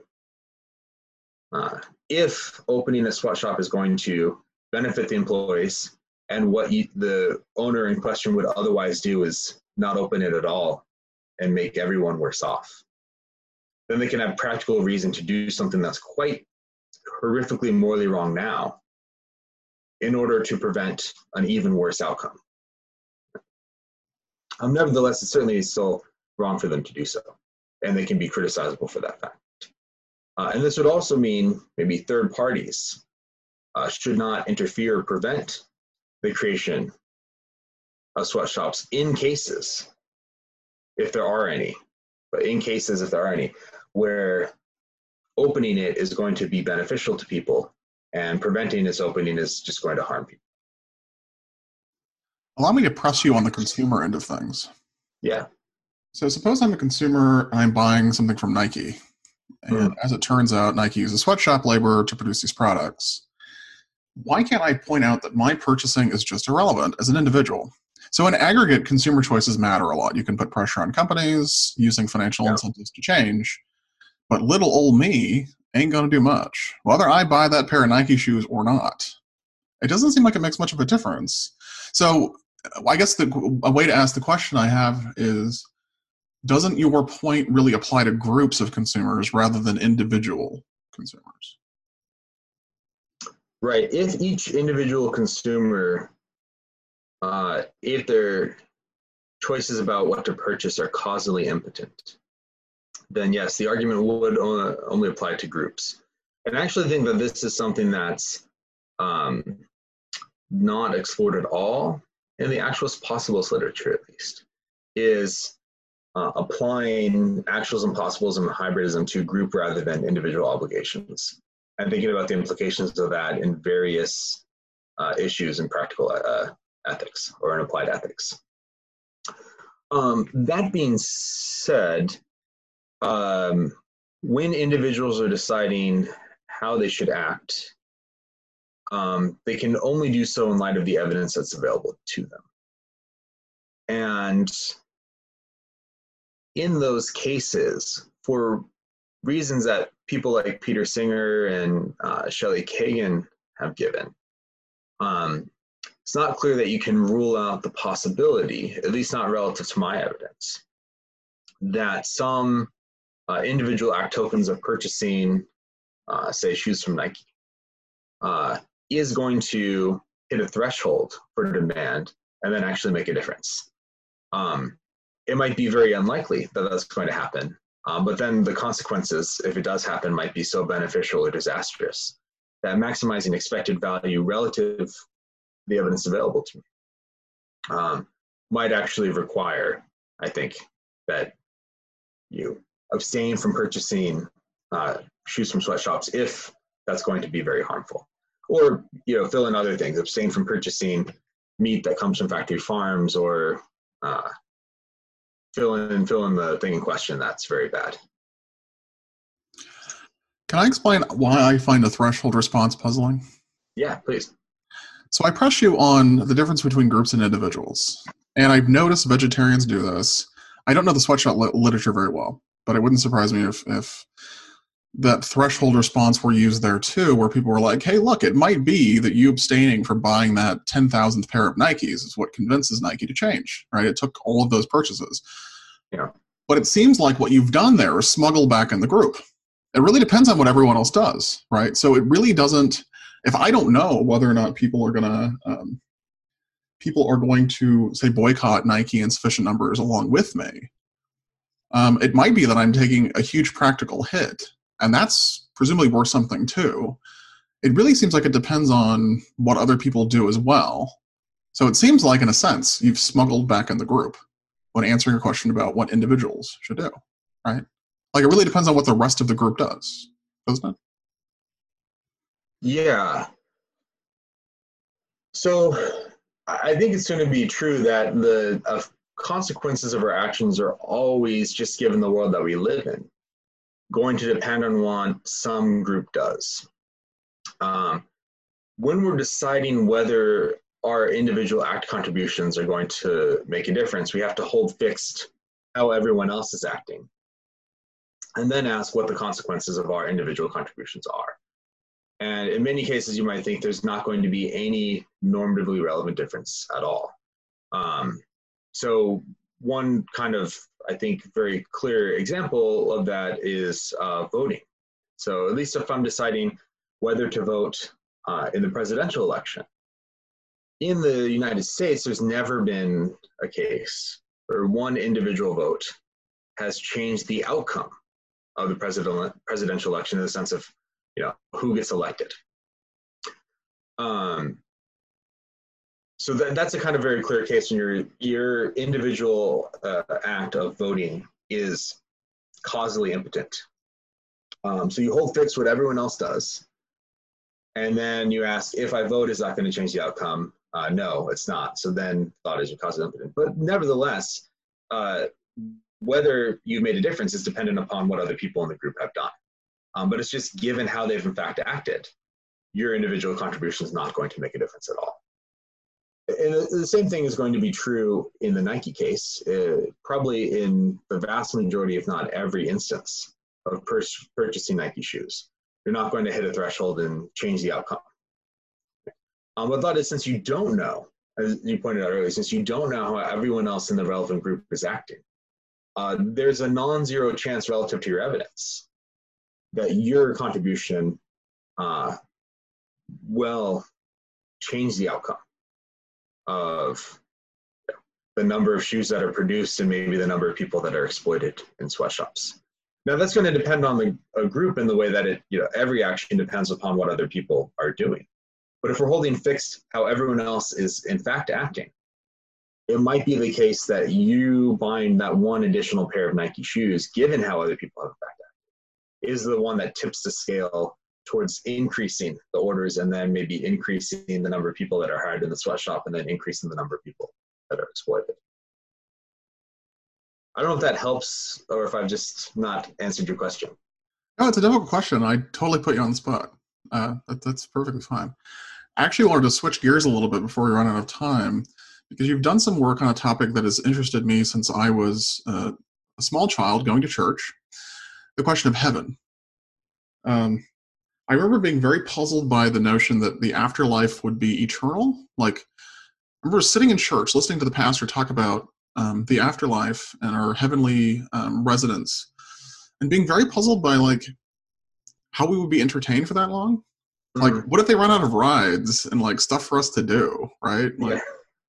Uh, if opening a sweatshop is going to benefit the employees and what you, the owner in question would otherwise do is not open it at all and make everyone worse off then they can have practical reason to do something that's quite horrifically morally wrong now in order to prevent an even worse outcome. Um, nevertheless it's certainly is still wrong for them to do so and they can be criticizable for that fact. Uh, and this would also mean maybe third parties uh, should not interfere or prevent the creation of sweatshops in cases, if there are any, but in cases, if there are any, where opening it is going to be beneficial to people and preventing its opening is just going to harm people. Allow me to press you on the consumer end of things. Yeah. So suppose I'm a consumer and I'm buying something from Nike. And mm. as it turns out, Nike uses sweatshop labor to produce these products. Why can't I point out that my purchasing is just irrelevant as an individual? So, in aggregate, consumer choices matter a lot. You can put pressure on companies using financial incentives to change, but little old me ain't going to do much, whether I buy that pair of Nike shoes or not. It doesn't seem like it makes much of a difference. So, I guess the, a way to ask the question I have is doesn't your point really apply to groups of consumers rather than individual consumers? Right. If each individual consumer, uh, if their choices about what to purchase are causally impotent, then yes, the argument would only apply to groups. And I actually think that this is something that's um, not explored at all in the actuals possibles literature, at least, is uh, applying actuals and possibles and hybridism to group rather than individual obligations and thinking about the implications of that in various uh, issues in practical uh, ethics or in applied ethics. Um, that being said, um, when individuals are deciding how they should act um, they can only do so in light of the evidence that's available to them. And in those cases, for reasons that people like Peter Singer and uh, Shelley Kagan have given, um, it's not clear that you can rule out the possibility, at least not relative to my evidence, that some uh, individual act tokens of purchasing, uh, say, shoes from Nike, uh, is going to hit a threshold for demand and then actually make a difference. Um, it might be very unlikely that that's going to happen, um, but then the consequences, if it does happen, might be so beneficial or disastrous that maximizing expected value relative to the evidence available to me um, might actually require, I think, that you abstain from purchasing uh, shoes from sweatshops if that's going to be very harmful. Or you know fill in other things abstain from purchasing meat that comes from factory farms or uh, fill in fill in the thing in question that's very bad. Can i explain why i find the threshold response puzzling? Yeah please. So i press you on the difference between groups and individuals. And i've noticed vegetarians do this. I don't know the sweatshop li- literature very well but it wouldn't surprise me if if that threshold response were used there too, where people were like, hey, look, it might be that you abstaining from buying that 10,000th pair of Nikes is what convinces Nike to change, right? It took all of those purchases. Yeah. But it seems like what you've done there is smuggle back in the group. It really depends on what everyone else does, right? So it really doesn't, if I don't know whether or not people are to, um, people are going to say boycott Nike in sufficient numbers along with me, um, it might be that I'm taking a huge practical hit and that's presumably worth something too. It really seems like it depends on what other people do as well. So it seems like, in a sense, you've smuggled back in the group when answering a question about what individuals should do, right? Like it really depends on what the rest of the group does, doesn't it? Yeah. So I think it's going to be true that the uh, consequences of our actions are always just given the world that we live in going to depend on what some group does. Um, when we're deciding whether our individual act contributions are going to make a difference, we have to hold fixed how everyone else is acting. And then ask what the consequences of our individual contributions are. And in many cases, you might think there's not going to be any normatively relevant difference at all. Um, so, one kind of I think, very clear example of that is uh, voting. So at least if I'm deciding whether to vote uh, in the presidential election, in the United States, there's never been a case where one individual vote has changed the outcome of the president, presidential election in the sense of, you know, who gets elected. Um, so that, that's a kind of very clear case when your your individual uh, act of voting is causally impotent. Um, so you hold fixed what everyone else does, and then you ask if I vote, is that going to change the outcome? Uh, no, it's not. So then thought is your causally impotent. But nevertheless, uh, whether you've made a difference is dependent upon what other people in the group have done. Um, but it's just given how they've in fact acted, your individual contribution is not going to make a difference at all and the same thing is going to be true in the Nike case, uh, probably in the vast majority, if not every instance of pur- purchasing Nike shoes. You're not going to hit a threshold and change the outcome. Um, but that is since you don't know, as you pointed out earlier, since you don't know how everyone else in the relevant group is acting, uh, there's a non-zero chance relative to your evidence that your contribution uh, will change the outcome of the number of shoes that are produced and maybe the number of people that are exploited in sweatshops. Now that's going to depend on the a group in the way that it, you know, every action depends upon what other people are doing. But if we're holding fixed how everyone else is in fact acting, it might be the case that you buying that one additional pair of Nike shoes, given how other people have in acted, is the one that tips the scale towards increasing the orders and then maybe increasing the number of people that are hired in the sweatshop and then increasing the number of people that are exploited. I don't know if that helps or if I've just not answered your question. No, it's a difficult question. I totally put you on the spot. Uh, that, that's perfectly fine. I actually wanted to switch gears a little bit before we run out of time because you've done some work on a topic that has interested me since I was uh, a small child going to church the question of heaven. Um, I remember being very puzzled by the notion that the afterlife would be eternal. Like, I remember sitting in church listening to the pastor talk about um, the afterlife and our heavenly um, residence and being very puzzled by like how we would be entertained for that long like Mhm. what if they run out of rides and like stuff for us to do right like Yeah.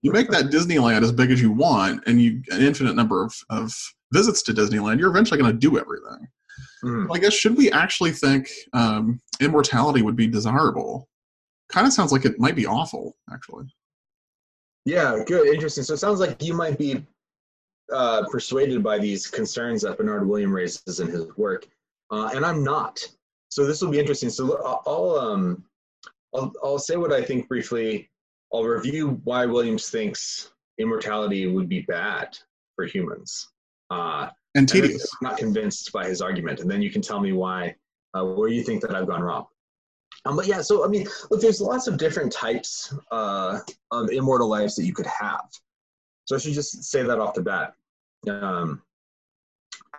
you make that disneyland as big as you want and you an infinite number of, of visits to disneyland you're eventually going to do everything Mhm. i guess should we actually think um, immortality would be desirable kind of sounds like it might be awful actually Yeah, good, interesting. So it sounds like you might be uh, persuaded by these concerns that Bernard William raises in his work, uh, and I'm not. So this will be interesting. So I'll I'll, um, I'll I'll say what I think briefly. I'll review why Williams thinks immortality would be bad for humans. Uh, and tedious I'm not convinced by his argument, and then you can tell me why, uh, where you think that I've gone wrong. Um, but yeah, so I mean, look, there's lots of different types uh, of immortal lives that you could have. So I should just say that off the bat. Um,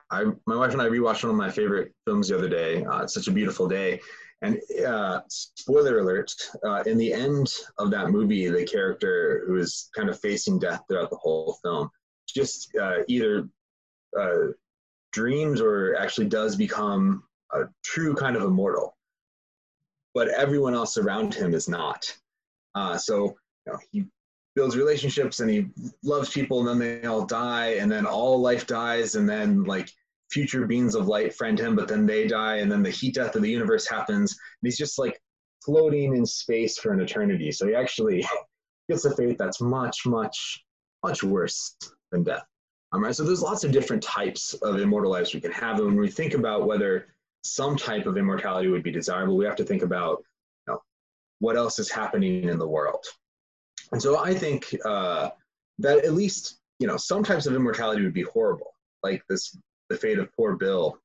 I, my wife and I rewatched one of my favorite films the other day. Uh, it's such a beautiful day, and uh, spoiler alert: uh, in the end of that movie, the character who is kind of facing death throughout the whole film just uh, either uh, dreams or actually does become a true kind of immortal. But everyone else around him is not. Uh, so you know, he builds relationships and he loves people, and then they all die, and then all life dies, and then like future beings of light friend him, but then they die, and then the heat death of the universe happens, and he's just like floating in space for an eternity. So he actually gets a fate that's much, much, much worse than death. All right, so there's lots of different types of immortal lives we can have. And when we think about whether some type of immortality would be desirable, we have to think about you know, what else is happening in the world. And so I think uh, that at least you know some types of immortality would be horrible, like this the fate of poor Bill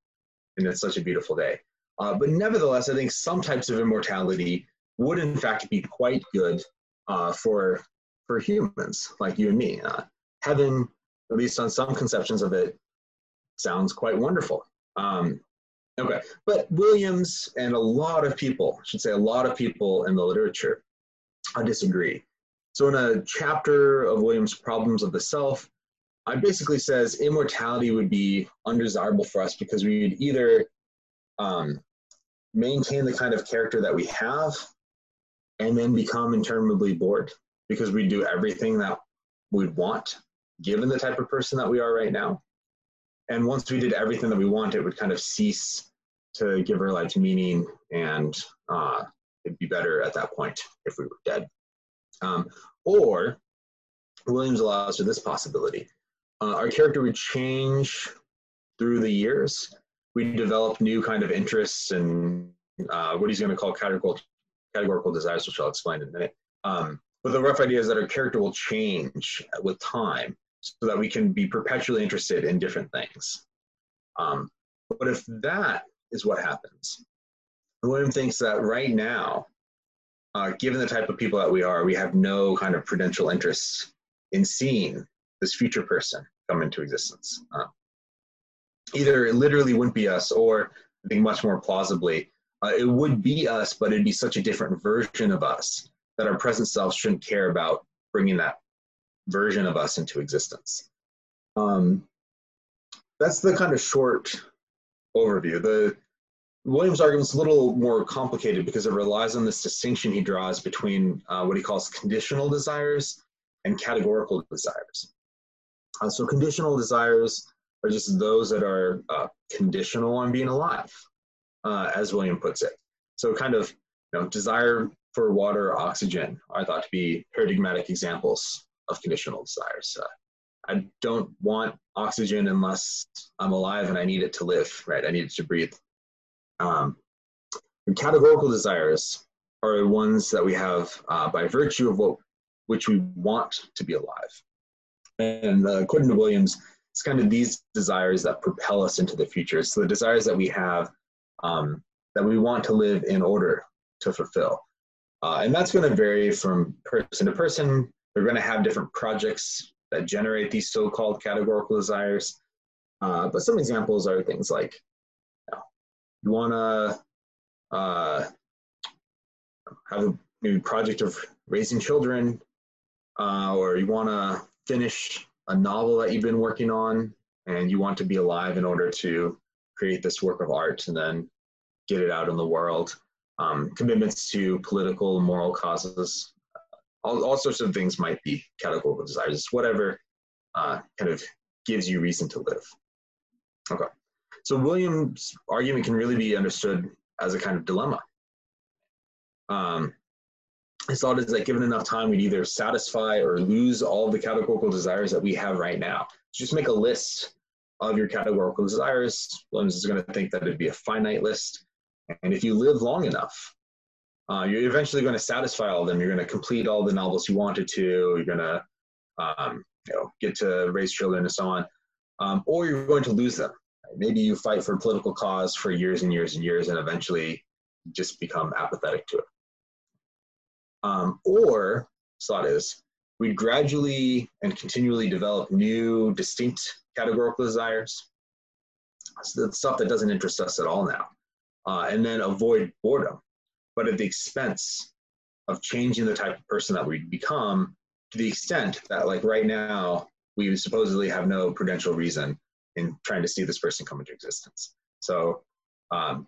and It's Such a Beautiful Day. Uh, but nevertheless, I think some types of immortality would in fact be quite good uh, for for humans like you and me. Uh, heaven at least on some conceptions of it, sounds quite wonderful. Um, okay, but Williams and a lot of people, I should say a lot of people in the literature, I disagree. So in a chapter of Williams' Problems of the Self, I basically says immortality would be undesirable for us because we would either um, maintain the kind of character that we have and then become interminably bored because we do everything that we'd want given the type of person that we are right now. And once we did everything that we want, it would kind of cease to give our lives meaning, and uh, it'd be better at that point if we were dead. Um, or Williams allows for this possibility: uh, our character would change through the years. We develop new kind of interests and uh, what he's going to call categorical, categorical desires, which I'll explain in a minute. Um, but the rough idea is that our character will change with time so that we can be perpetually interested in different things. Um, but if that is what happens, William thinks that right now, uh, given the type of people that we are, we have no kind of prudential interest in seeing this future person come into existence. Uh, either it literally wouldn't be us, or I think much more plausibly, uh, it would be us, but it'd be such a different version of us that our present selves shouldn't care about bringing that version of us into existence. Um, that's the kind of short overview. The Williams' argument's a little more complicated because it relies on this distinction he draws between uh, what he calls conditional desires and categorical desires. Uh, so conditional desires are just those that are uh, conditional on being alive, uh, as William puts it. So kind of, you know, desire for water or oxygen are thought to be paradigmatic examples of conditional desires. I don't want oxygen unless I'm alive and I need it to live, right? I need it to breathe. Um, categorical desires are the ones that we have uh, by virtue of what which we want to be alive. And uh, according to Williams, it's kind of these desires that propel us into the future. So the desires that we have um, that we want to live in order to fulfill. Uh, and that's going to vary from person to person. They're going to have different projects that generate these so-called categorical desires. Uh, but some examples are things like you, know, you want to uh, have a new project of raising children, uh, or you want to finish a novel that you've been working on, and you want to be alive in order to create this work of art and then get it out in the world. Um, commitments to political, moral causes, all, all sorts of things might be categorical desires. It's whatever uh, kind of gives you reason to live. Okay. So William's argument can really be understood as a kind of dilemma. Um, his thought is that given enough time, we'd either satisfy or lose all the categorical desires that we have right now. Just make a list of your categorical desires. Williams is going to think that it'd be a finite list. And if you live long enough, uh, you're eventually going to satisfy all of them. You're going to complete all the novels you wanted to. You're going to, um, you know, get to raise children and so on. Um, or you're going to lose them. Maybe you fight for a political cause for years and years and years, and eventually just become apathetic to it. Um, or thought is we gradually and continually develop new, distinct categorical desires. So the stuff that doesn't interest us at all now, uh, and then avoid boredom but at the expense of changing the type of person that we become to the extent that like right now we supposedly have no prudential reason in trying to see this person come into existence so um,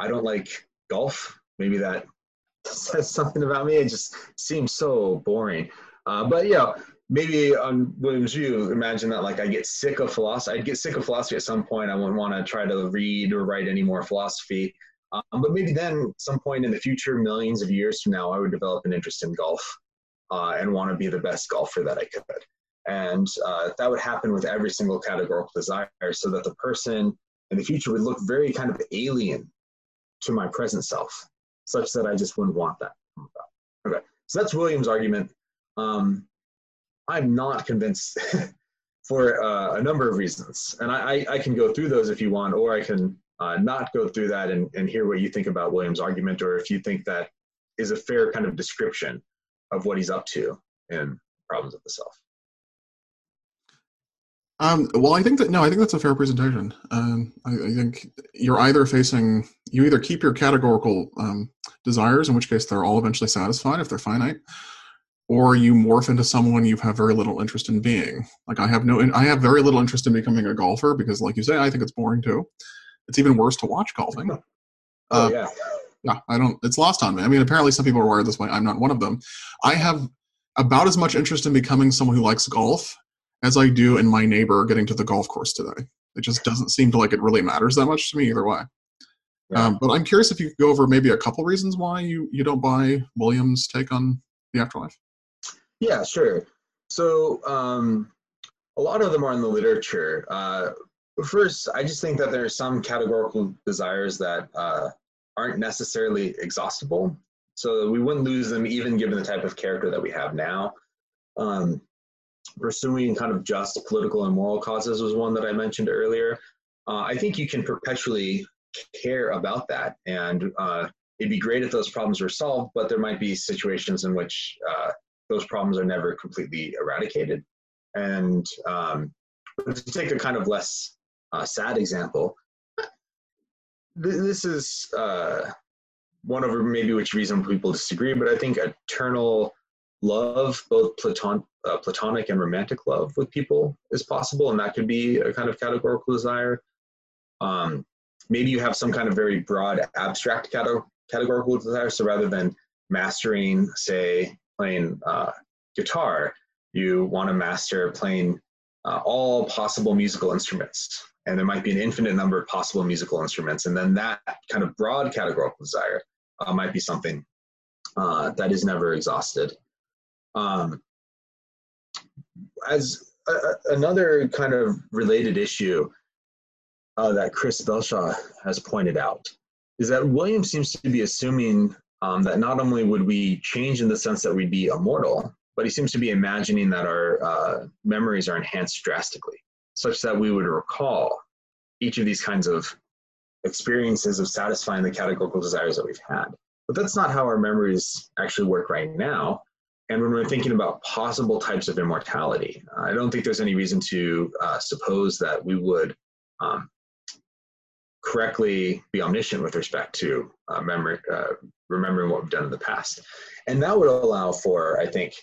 i don't like golf maybe that says something about me it just seems so boring uh, but yeah maybe on William's view, imagine that like I get sick of philosophy. I'd get sick of philosophy at some point. I wouldn't want to try to read or write any more philosophy. Um, but maybe then, some point in the future, millions of years from now, I would develop an interest in golf uh, and want to be the best golfer that I could. And uh, that would happen with every single categorical desire, so that the person in the future would look very kind of alien to my present self, such that I just wouldn't want that. Okay, so that's William's argument. Um, I'm not convinced for uh, a number of reasons, and I, I, I, can go through those if you want, or I can uh, not go through that and, and hear what you think about Williams' argument, or if you think that is a fair kind of description of what he's up to in Problems of the Self. Um, well, I think that no, I think that's a fair presentation. Um, I, I, think you're either facing you either keep your categorical um, desires, in which case they're all eventually satisfied if they're finite, or you morph into someone you have very little interest in being. Like I have no, I have very little interest in becoming a golfer because, like you say, I think it's boring too. It's even worse to watch golfing. Oh uh, yeah. Yeah, I don't. It's lost on me. I mean, apparently some people are wired this way. I'm not one of them. I have about as much interest in becoming someone who likes golf as I do in my neighbor getting to the golf course today. It just doesn't seem to like it really matters that much to me either way. Yeah. Um, but I'm curious if you could go over maybe a couple reasons why you you don't buy Williams' take on the afterlife. Yeah, sure. So um, a lot of them are in the literature. Uh, First, I just think that there are some categorical desires that uh, aren't necessarily exhaustible. So we wouldn't lose them even given the type of character that we have now. Um, pursuing kind of just political and moral causes was one that I mentioned earlier. Uh, I think you can perpetually care about that, and uh, it'd be great if those problems were solved, but there might be situations in which uh, those problems are never completely eradicated. And um, to take a kind of less a sad example. This is uh, one of maybe which reason people disagree, but I think eternal love, both Platon, uh, platonic and romantic love with people, is possible, and that could be a kind of categorical desire. Um, maybe you have some kind of very broad, abstract categorical desire. So rather than mastering, say, playing uh, guitar, you want to master playing uh, all possible musical instruments and there might be an infinite number of possible musical instruments. And then that kind of broad categorical desire uh, might be something uh, that is never exhausted. Um, as a, another kind of related issue uh, that Chris Belshaw has pointed out is that William seems to be assuming um, that not only would we change in the sense that we'd be immortal, but he seems to be imagining that our uh, memories are enhanced drastically such that we would recall each of these kinds of experiences of satisfying the categorical desires that we've had. But that's not how our memories actually work right now. And when we're thinking about possible types of immortality, I don't think there's any reason to uh, suppose that we would um, correctly be omniscient with respect to uh, memory, uh, remembering what we've done in the past. And that would allow for, I think,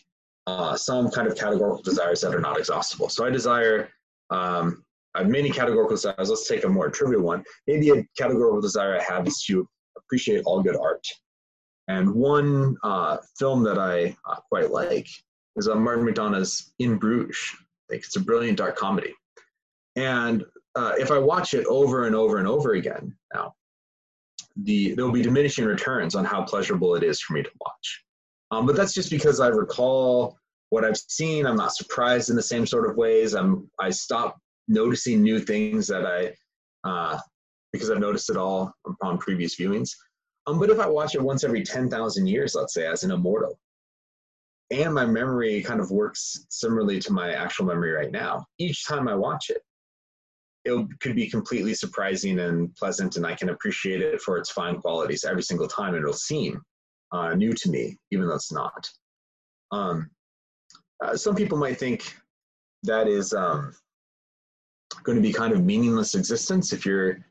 uh, some kind of categorical desires that are not exhaustible. So I desire um, have many categorical desires. Let's take a more trivial one. Maybe a categorical desire I have is to appreciate all good art. And one uh, film that I uh, quite like is uh, Martin McDonagh's In Bruges. I think it's a brilliant dark comedy. And uh, if I watch it over and over and over again now, the there will be diminishing returns on how pleasurable it is for me to watch. Um, but that's just because I recall what I've seen. I'm not surprised in the same sort of ways. I'm I stop noticing new things that I uh, because I've noticed it all upon previous viewings. Um, but if I watch it once every 10,000 years, let's say, as an immortal, and my memory kind of works similarly to my actual memory right now, each time I watch it, it could be completely surprising and pleasant, and I can appreciate it for its fine qualities every single time, it'll seem uh, new to me, even though it's not. Um, uh, some people might think that is um, going to be kind of meaningless existence if you're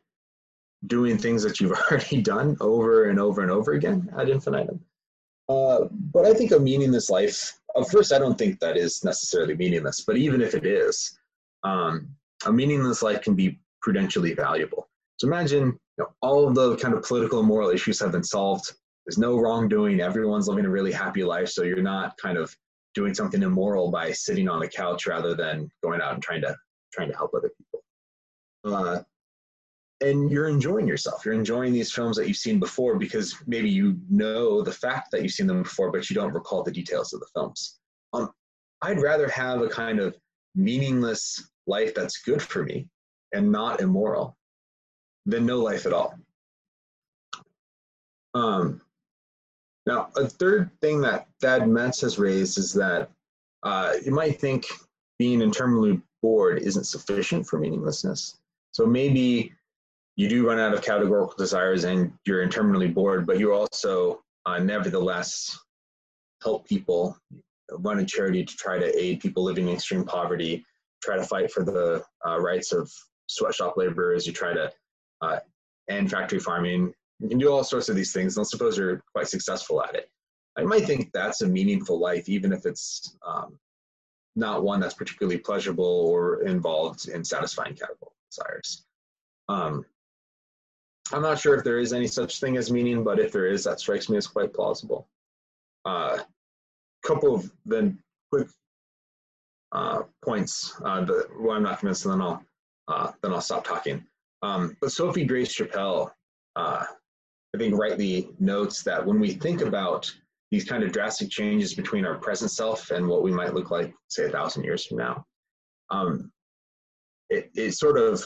doing things that you've already done over and over and over again ad infinitum. Uh, but I think a meaningless life, of first, I don't think that is necessarily meaningless, but even if it is, um, a meaningless life can be prudentially valuable. So imagine you know, all of the kind of political and moral issues have been solved. There's no wrongdoing. Everyone's living a really happy life. So you're not kind of doing something immoral by sitting on the couch rather than going out and trying to trying to help other people. Uh, and you're enjoying yourself. You're enjoying these films that you've seen before because maybe you know the fact that you've seen them before, but you don't recall the details of the films. Um, I'd rather have a kind of meaningless life that's good for me and not immoral than no life at all. Um, now, a third thing that Thad Metz has raised is that uh, you might think being internally bored isn't sufficient for meaninglessness. So maybe you do run out of categorical desires and you're internally bored, but you also uh, nevertheless help people, run a charity to try to aid people living in extreme poverty, try to fight for the uh, rights of sweatshop laborers, you try to uh, end factory farming. You can do all sorts of these things, and suppose you're quite successful at it. I might think that's a meaningful life, even if it's um, not one that's particularly pleasurable or involved in satisfying categorical desires. Um, I'm not sure if there is any such thing as meaning, but if there is, that strikes me as quite plausible. A uh, couple of then quick uh, points uh, that well, I'm not convinced, and then I'll uh, then I'll stop talking. Um, but Sophie Grace Chappell, uh, I think, rightly notes that when we think about these kind of drastic changes between our present self and what we might look like, say, a thousand years from now, um, it, it sort of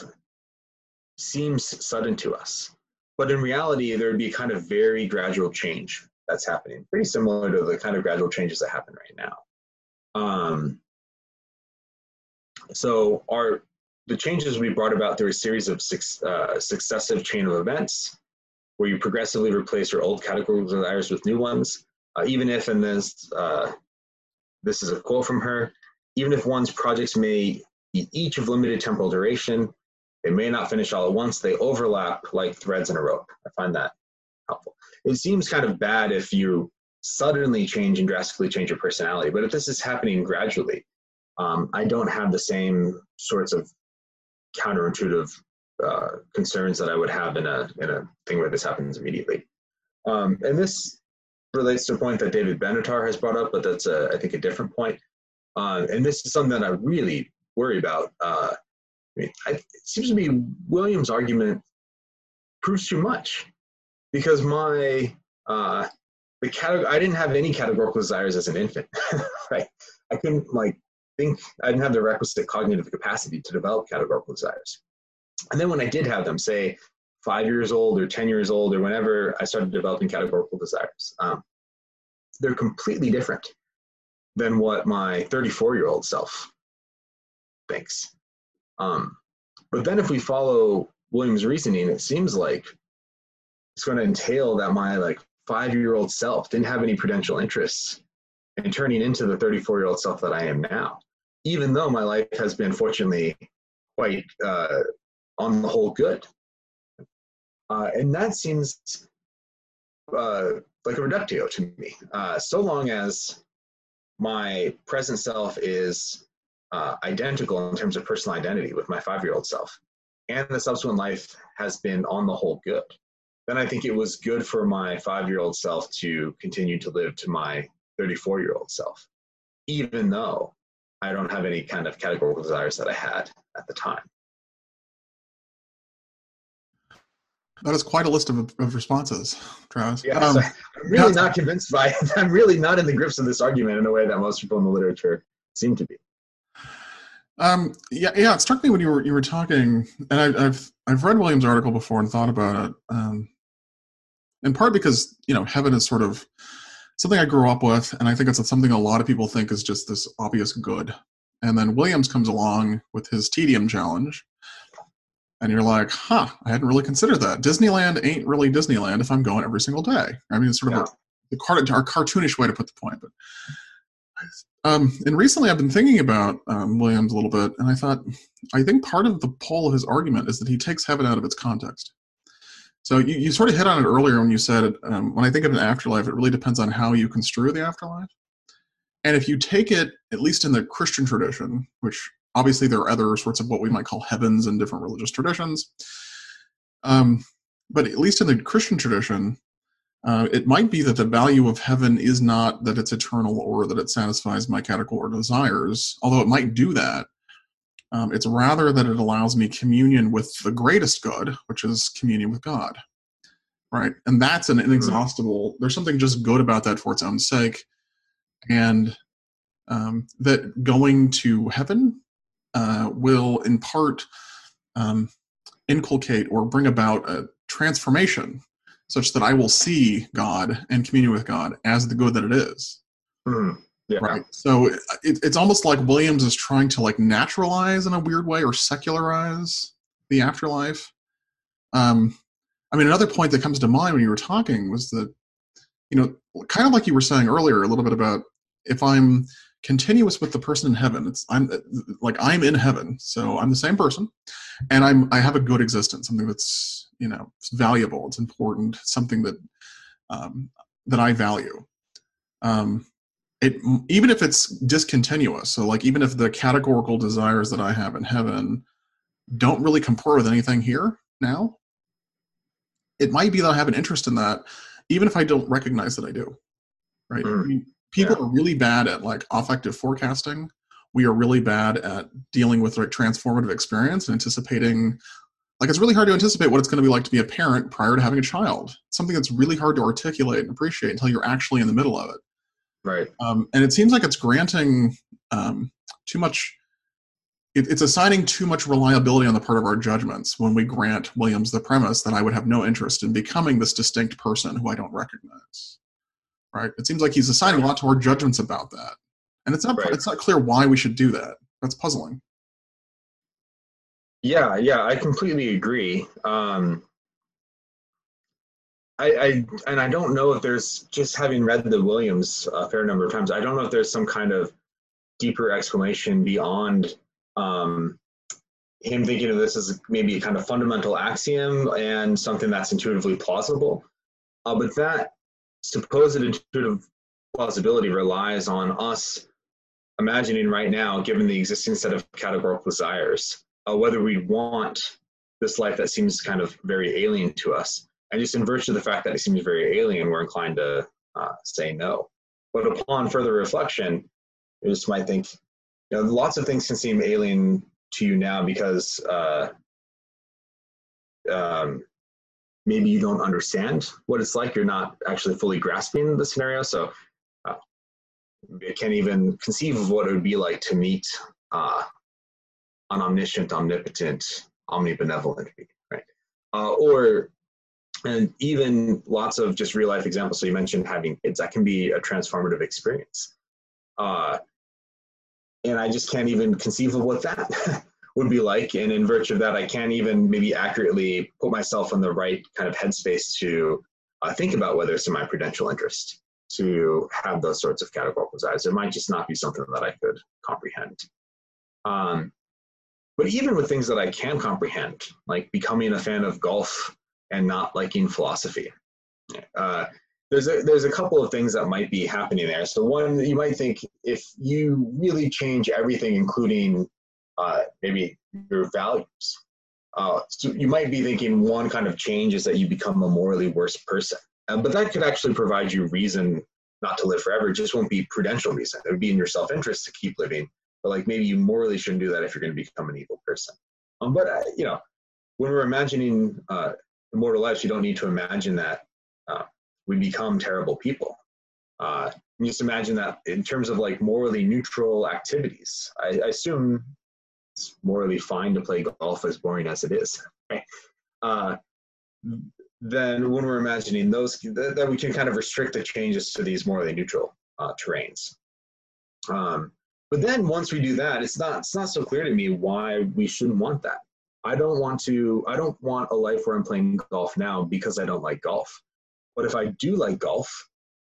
seems sudden to us. But in reality, there would be a kind of very gradual change that's happening, pretty similar to the kind of gradual changes that happen right now. Um, so our the changes we brought about through a series of six, uh, successive chain of events where you progressively replace your old categories of desires with new ones, uh, even if, and this, uh, this is a quote from her, even if one's projects may be each of limited temporal duration, they may not finish all at once. They overlap like threads in a rope. I find that helpful. It seems kind of bad if you suddenly change and drastically change your personality, but if this is happening gradually, um, I don't have the same sorts of counterintuitive uh, concerns that I would have in a in a thing where this happens immediately. Um, and this relates to a point that David Benatar has brought up, but that's a, I think a different point. Uh, and this is something that I really worry about. Uh, I mean, I, it seems to me Williams' argument proves too much because my uh, the category I didn't have any categorical desires as an infant, right? I couldn't like think I didn't have the requisite cognitive capacity to develop categorical desires. And then when I did have them, say five years old or 10 years old or whenever I started developing categorical desires, um, they're completely different than what my 34 year old self thinks. Um, but then if we follow Williams' reasoning, it seems like it's going to entail that my like five year old self, didn't have any prudential interests, and turning into the 34 year old self that I am now. Even though my life has been fortunately quite, uh, on the whole, good. Uh, and that seems uh, like a reductio to me. Uh, so long as my present self is uh, identical in terms of personal identity with my five year old self, and the subsequent life has been on the whole good, then I think it was good for my five year old self to continue to live to my 34 year old self, even though I don't have any kind of categorical desires that I had at the time. That is quite a list of, of responses, Travis. Yeah, um, so I'm really not convinced by it. I'm really not in the grips of this argument in a way that most people in the literature seem to be. Um, yeah, yeah. It struck me when you were you were talking, and I, have I've read Williams' article before and thought about it. Um, in part because you know heaven is sort of something I grew up with, and I think it's something a lot of people think is just this obvious good. And then Williams comes along with his tedium challenge, and you're like, huh, I hadn't really considered that. Disneyland ain't really Disneyland if I'm going every single day. I mean, it's sort of yeah. a, the cart- our cartoonish way to put the point, but um, and recently I've been thinking about um, Williams a little bit, and I thought, I think part of the pull of his argument is that he takes heaven out of its context. So you, you sort of hit on it earlier when you said, um, when I think of an afterlife, it really depends on how you construe the afterlife. And if you take it, at least in the Christian tradition, which obviously there are other sorts of what we might call heavens in different religious traditions, um, but at least in the Christian tradition, uh, it might be that the value of heaven is not that it's eternal or that it satisfies my categorical desires, although it might do that. Um, it's rather that it allows me communion with the greatest good, which is communion with God. Right? And that's an inexhaustible, there's something just good about that for its own sake. And um, that going to heaven uh, will, in part, um, inculcate or bring about a transformation such that I will see God and communion with God as the good that it is. Mm, yeah. Right. So it, it's almost like Williams is trying to like naturalize in a weird way or secularize the afterlife. Um, I mean, another point that comes to mind when you were talking was that, you know, kind of like you were saying earlier, a little bit about if I'm continuous with the person in heaven, it's I'm like I'm in heaven, so I'm the same person, and I'm I have a good existence, something that's you know it's valuable it's important something that um, that i value. Um, it even if it's discontinuous so like even if the categorical desires that i have in heaven don't really compare with anything here now it might be that i have an interest in that even if i don't recognize that i do right? Mm. I mean, people yeah. are really bad at like affective forecasting. We are really bad at dealing with like transformative experience and anticipating like it's really hard to anticipate what it's going to be like to be a parent prior to having a child. Something that's really hard to articulate and appreciate until you're actually in the middle of it. Right. Um, and it seems like it's granting um, too much it, it's assigning too much reliability on the part of our judgments when we grant williams the premise that i would have no interest in becoming this distinct person who i don't recognize right it seems like he's assigning a lot to our judgments about that and it's not right. it's not clear why we should do that that's puzzling yeah, yeah, I completely agree. Um, I, I and I don't know if there's just having read the Williams a fair number of times. I don't know if there's some kind of deeper explanation beyond um, him thinking of this as maybe a kind of fundamental axiom and something that's intuitively plausible. Uh, but that supposed intuitive plausibility relies on us imagining right now, given the existing set of categorical desires, uh, whether we want this life that seems kind of very alien to us. And just in virtue of the fact that it seems very alien, we're inclined to uh, say no. But upon further reflection, you just might think, you know, lots of things can seem alien to you now because uh, um, maybe you don't understand what it's like. You're not actually fully grasping the scenario. So uh, I can't even conceive of what it would be like to meet uh, an omniscient, omnipotent, omnibenevolent being, right? Uh, or and even lots of just real life examples. So you mentioned having kids. That can be a transformative experience. Uh, and I just can't even conceive of what that would be like. And in virtue of that, I can't even maybe accurately put myself in the right kind of headspace to uh, think about whether it's in my prudential interest to have those sorts of categorical desires. It might just not be something that I could comprehend. Um, but even with things that I can comprehend, like becoming a fan of golf and not liking philosophy, uh, there's a there's a couple of things that might be happening there. So one, you might think if you really change everything, including uh, maybe your values, uh, so you might be thinking one kind of change is that you become a morally worse person. Uh, but that could actually provide you reason not to live forever. It just won't be prudential reason. It would be in your self interest to keep living. But like maybe you morally shouldn't do that if you're going to become an evil person. Um, but uh, you know, when we're imagining uh, immortal lives, you don't need to imagine that uh, we become terrible people. Uh, just imagine that in terms of like morally neutral activities. I, I, assume it's morally fine to play golf, as boring as it is. Right? Uh, then, when we're imagining those, that, we can kind of restrict the changes to these morally neutral uh, terrains. Um, but then, once we do that, it's not it's not so clear to me why we shouldn't want that. I don't want to. I don't want a life where I'm playing golf now because I don't like golf. But if I do like golf,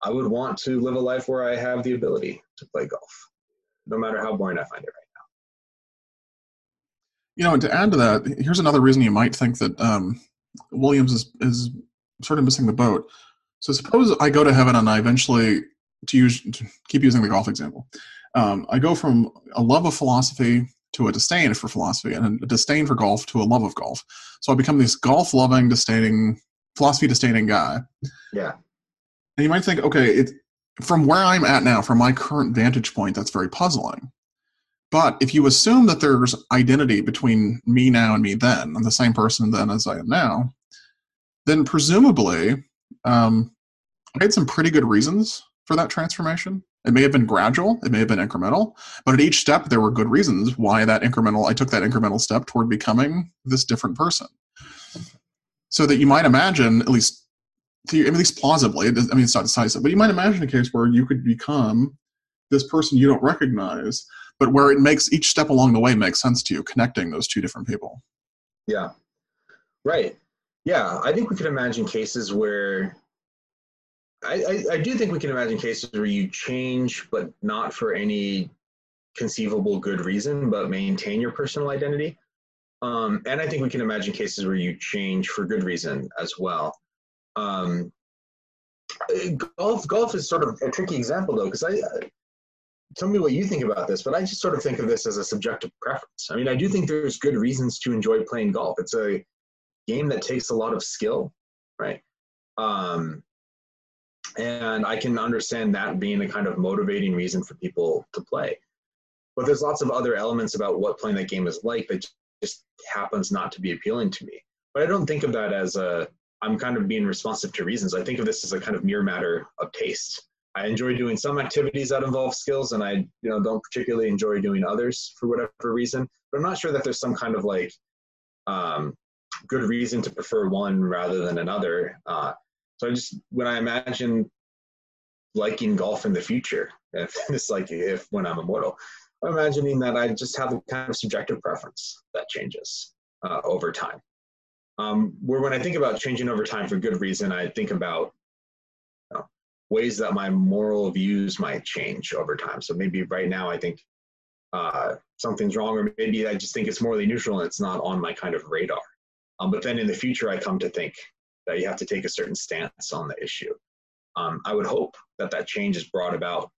I would want to live a life where I have the ability to play golf, no matter how boring I find it. You know, and to add to that, here's another reason you might think that um, Williams is, is sort of missing the boat. So suppose I go to heaven and I eventually, to use to keep using the golf example, um, I go from a love of philosophy to a disdain for philosophy and a disdain for golf to a love of golf. So I become this golf loving, disdaining philosophy disdaining guy. Yeah. And you might think, okay, it, from where I'm at now, from my current vantage point, that's very puzzling. But if you assume that there's identity between me now and me then, I'm the same person then as I am now, then presumably um, I had some pretty good reasons for that transformation. It may have been gradual, it may have been incremental, but at each step there were good reasons why that incremental I took that incremental step toward becoming this different person so that you might imagine at least at least plausibly i mean it's not decisive but you might imagine a case where you could become this person you don't recognize but where it makes each step along the way make sense to you connecting those two different people. Yeah. Right. Yeah i think we can imagine cases where I, I, I do think we can imagine cases where you change but not for any conceivable good reason but maintain your personal identity. Um, and I think we can imagine cases where you change for good reason as well. Um, golf, golf is sort of a tricky example though, because I, uh, tell me what you think about this, but I just sort of think of this as a subjective preference. I mean, I do think there's good reasons to enjoy playing golf. It's a game that takes a lot of skill, right? Um, and I can understand that being a kind of motivating reason for people to play. But there's lots of other elements about what playing that game is like that just happens not to be appealing to me. But I don't think of that as a I'm kind of being responsive to reasons. I think of this as a kind of mere matter of taste. I enjoy doing some activities that involve skills, and I you know don't particularly enjoy doing others for whatever reason. But I'm not sure that there's some kind of like um, good reason to prefer one rather than another. Uh, so I just when I imagine liking golf in the future, if it's like if when I'm immortal, I'm imagining that I just have a kind of subjective preference that changes uh, over time. Um, where when I think about changing over time for good reason, I think about ways that my moral views might change over time. So maybe right now I think uh, something's wrong, or maybe I just think it's morally neutral and it's not on my kind of radar. Um, but then in the future, I come to think that you have to take a certain stance on the issue. Um, I would hope that that change is brought about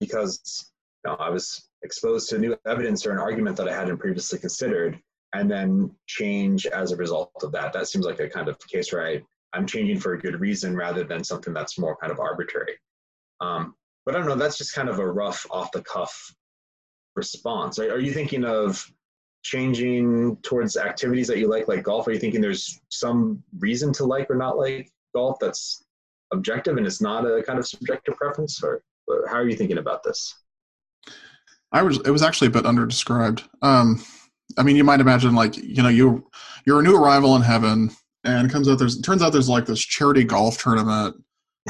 because you know, I was exposed to new evidence or an argument that I hadn't previously considered, and then change as a result of that. That seems like a kind of case where I, I'm changing for a good reason rather than something that's more kind of arbitrary. Um, but I don't know, that's just kind of a rough, off the cuff response. Are, are you thinking of changing towards activities that you like, like golf? Are you thinking there's some reason to like or not like golf that's objective and it's not a kind of subjective preference? Or, how are you thinking about this? I was it was actually a bit underdescribed. Um, I mean, you might imagine like you know you you're a new arrival in heaven, and it comes out there's turns out there's like this charity golf tournament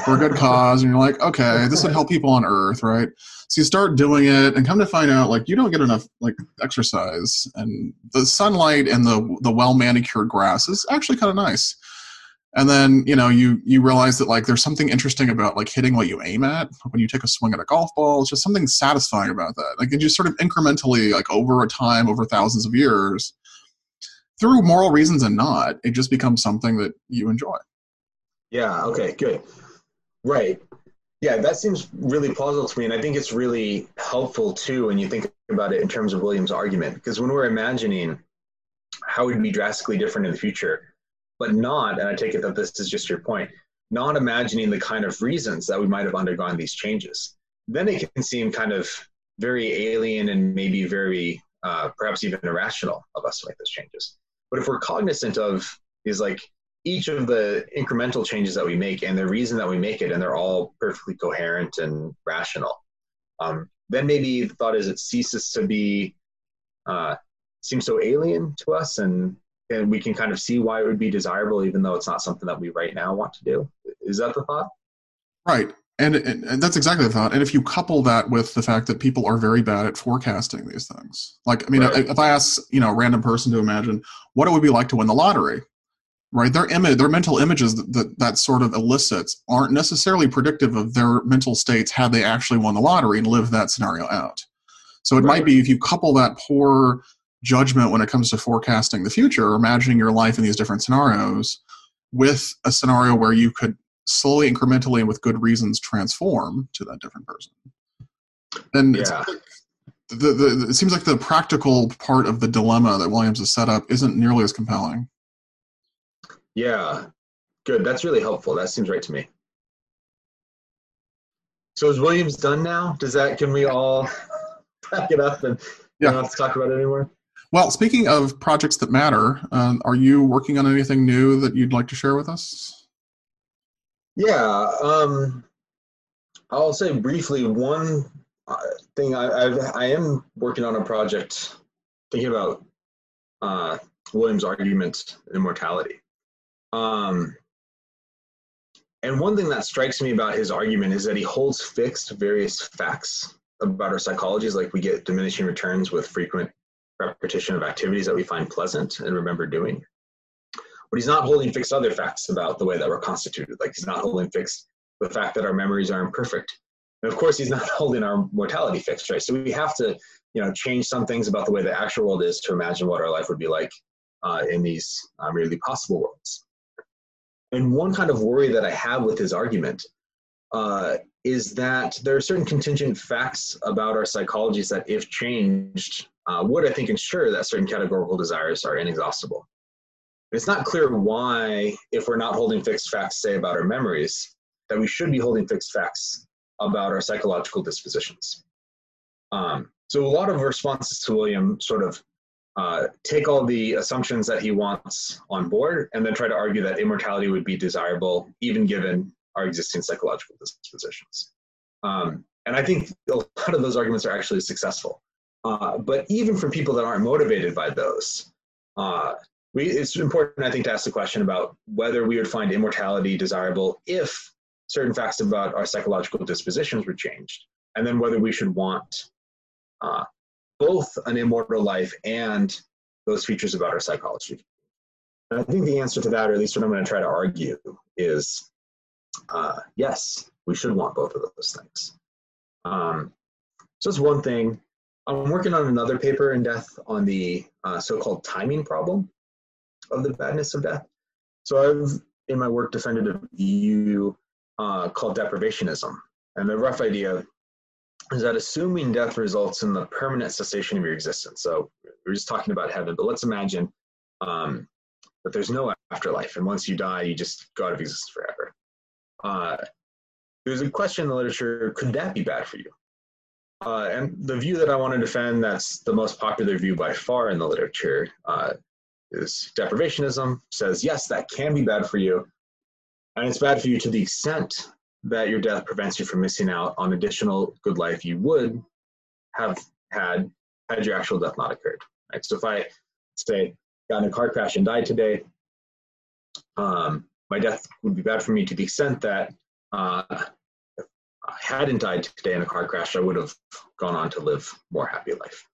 for a good cause, and you're like, okay, this would help people on Earth, right? So you start doing it, and come to find out, like you don't get enough like exercise, and the sunlight and the the well manicured grass is actually kind of nice. and then you know you you realize that like there's something interesting about like hitting what you aim at when you take a swing at a golf ball it's just something satisfying about that like it just sort of incrementally like over a time over thousands of years through moral reasons and not it just becomes something that you enjoy yeah okay good right yeah that seems really plausible to me and i think it's really helpful too when you think about it in terms of Williams' argument because when we're imagining how would be drastically different in the future but not, and I take it that this is just your point, not imagining the kind of reasons that we might have undergone these changes. Then it can seem kind of very alien and maybe very, uh, perhaps even irrational of us to make those changes. But if we're cognizant of is like each of the incremental changes that we make and the reason that we make it, and they're all perfectly coherent and rational, um, then maybe the thought is it ceases to be uh, seems so alien to us and and we can kind of see why it would be desirable, even though it's not something that we right now want to do. Is that the thought? Right. And, and, and, that's exactly the thought. And if you couple that with the fact that people are very bad at forecasting these things, like I mean, right. if I ask you know a random person to imagine what it would be like to win the lottery, right? Their image, their mental images that, that that sort of elicits aren't necessarily predictive of their mental states had they actually won the lottery and lived that scenario out. So it right. might be if you couple that poor judgment when it comes to forecasting the future, imagining your life in these different scenarios with a scenario where you could slowly, incrementally, and with good reasons transform to that different person. And yeah. like the, the, it seems like the practical part of the dilemma that Williams has set up isn't nearly as compelling. Yeah, good. That's really helpful. That seems right to me. So is Williams done now? Does that can we all pack it up and yeah. not have to talk about it anymore? Well, speaking of projects that matter, uh, are you working on anything new that you'd like to share with us? Yeah, um, I'll say briefly one uh, thing. I, I've, I am working on a project thinking about uh, Williams' argument immortality. Um, and one thing that strikes me about his argument is that he holds fixed various facts about our psychologies, like we get diminishing returns with frequent repetition of activities that we find pleasant and remember doing. But he's not holding fixed other facts about the way that we're constituted. Like he's not holding fixed the fact that our memories are imperfect. And of course, he's not holding our mortality fixed, right? So we have to, you know, change some things about the way the actual world is to imagine what our life would be like uh, in these uh, merely possible worlds. And one kind of worry that I have with his argument uh, is that there are certain contingent facts about our psychologies that, if changed, uh, would, I think, ensure that certain categorical desires are inexhaustible. It's not clear why, if we're not holding fixed facts, say, about our memories, that we should be holding fixed facts about our psychological dispositions. Um, so a lot of responses to William sort of uh, take all the assumptions that he wants on board and then try to argue that immortality would be desirable even given our existing psychological dispositions. Um, and I think a lot of those arguments are actually successful. Uh, but even for people that aren't motivated by those, uh, we, it's important, I think, to ask the question about whether we would find immortality desirable if certain facts about our psychological dispositions were changed, and then whether we should want uh, both an immortal life and those features about our psychology. And I think the answer to that, or at least what I'm going to try to argue, is uh, yes, we should want both of those things. Um, so that's one thing. I'm working on another paper in death on the uh, so-called timing problem of the badness of death. So I've, in my work, defended a view uh, called deprivationism. And the rough idea is that assuming death results in the permanent cessation of your existence. So we're just talking about heaven, but let's imagine um, that there's no afterlife, and once you die, you just go out of existence forever. Uh, there's a question in the literature: Could that be bad for you? Uh, and the view that I want to defend, that's the most popular view by far in the literature, uh, is deprivationism. Says yes, that can be bad for you, and it's bad for you to the extent that your death prevents you from missing out on additional good life you would have had had your actual death not occurred. Right. So if I say got in a car crash and died today, um, my death would be bad for me to the extent that uh, hadn't died today in a car crash, I would have gone on to live more happy life.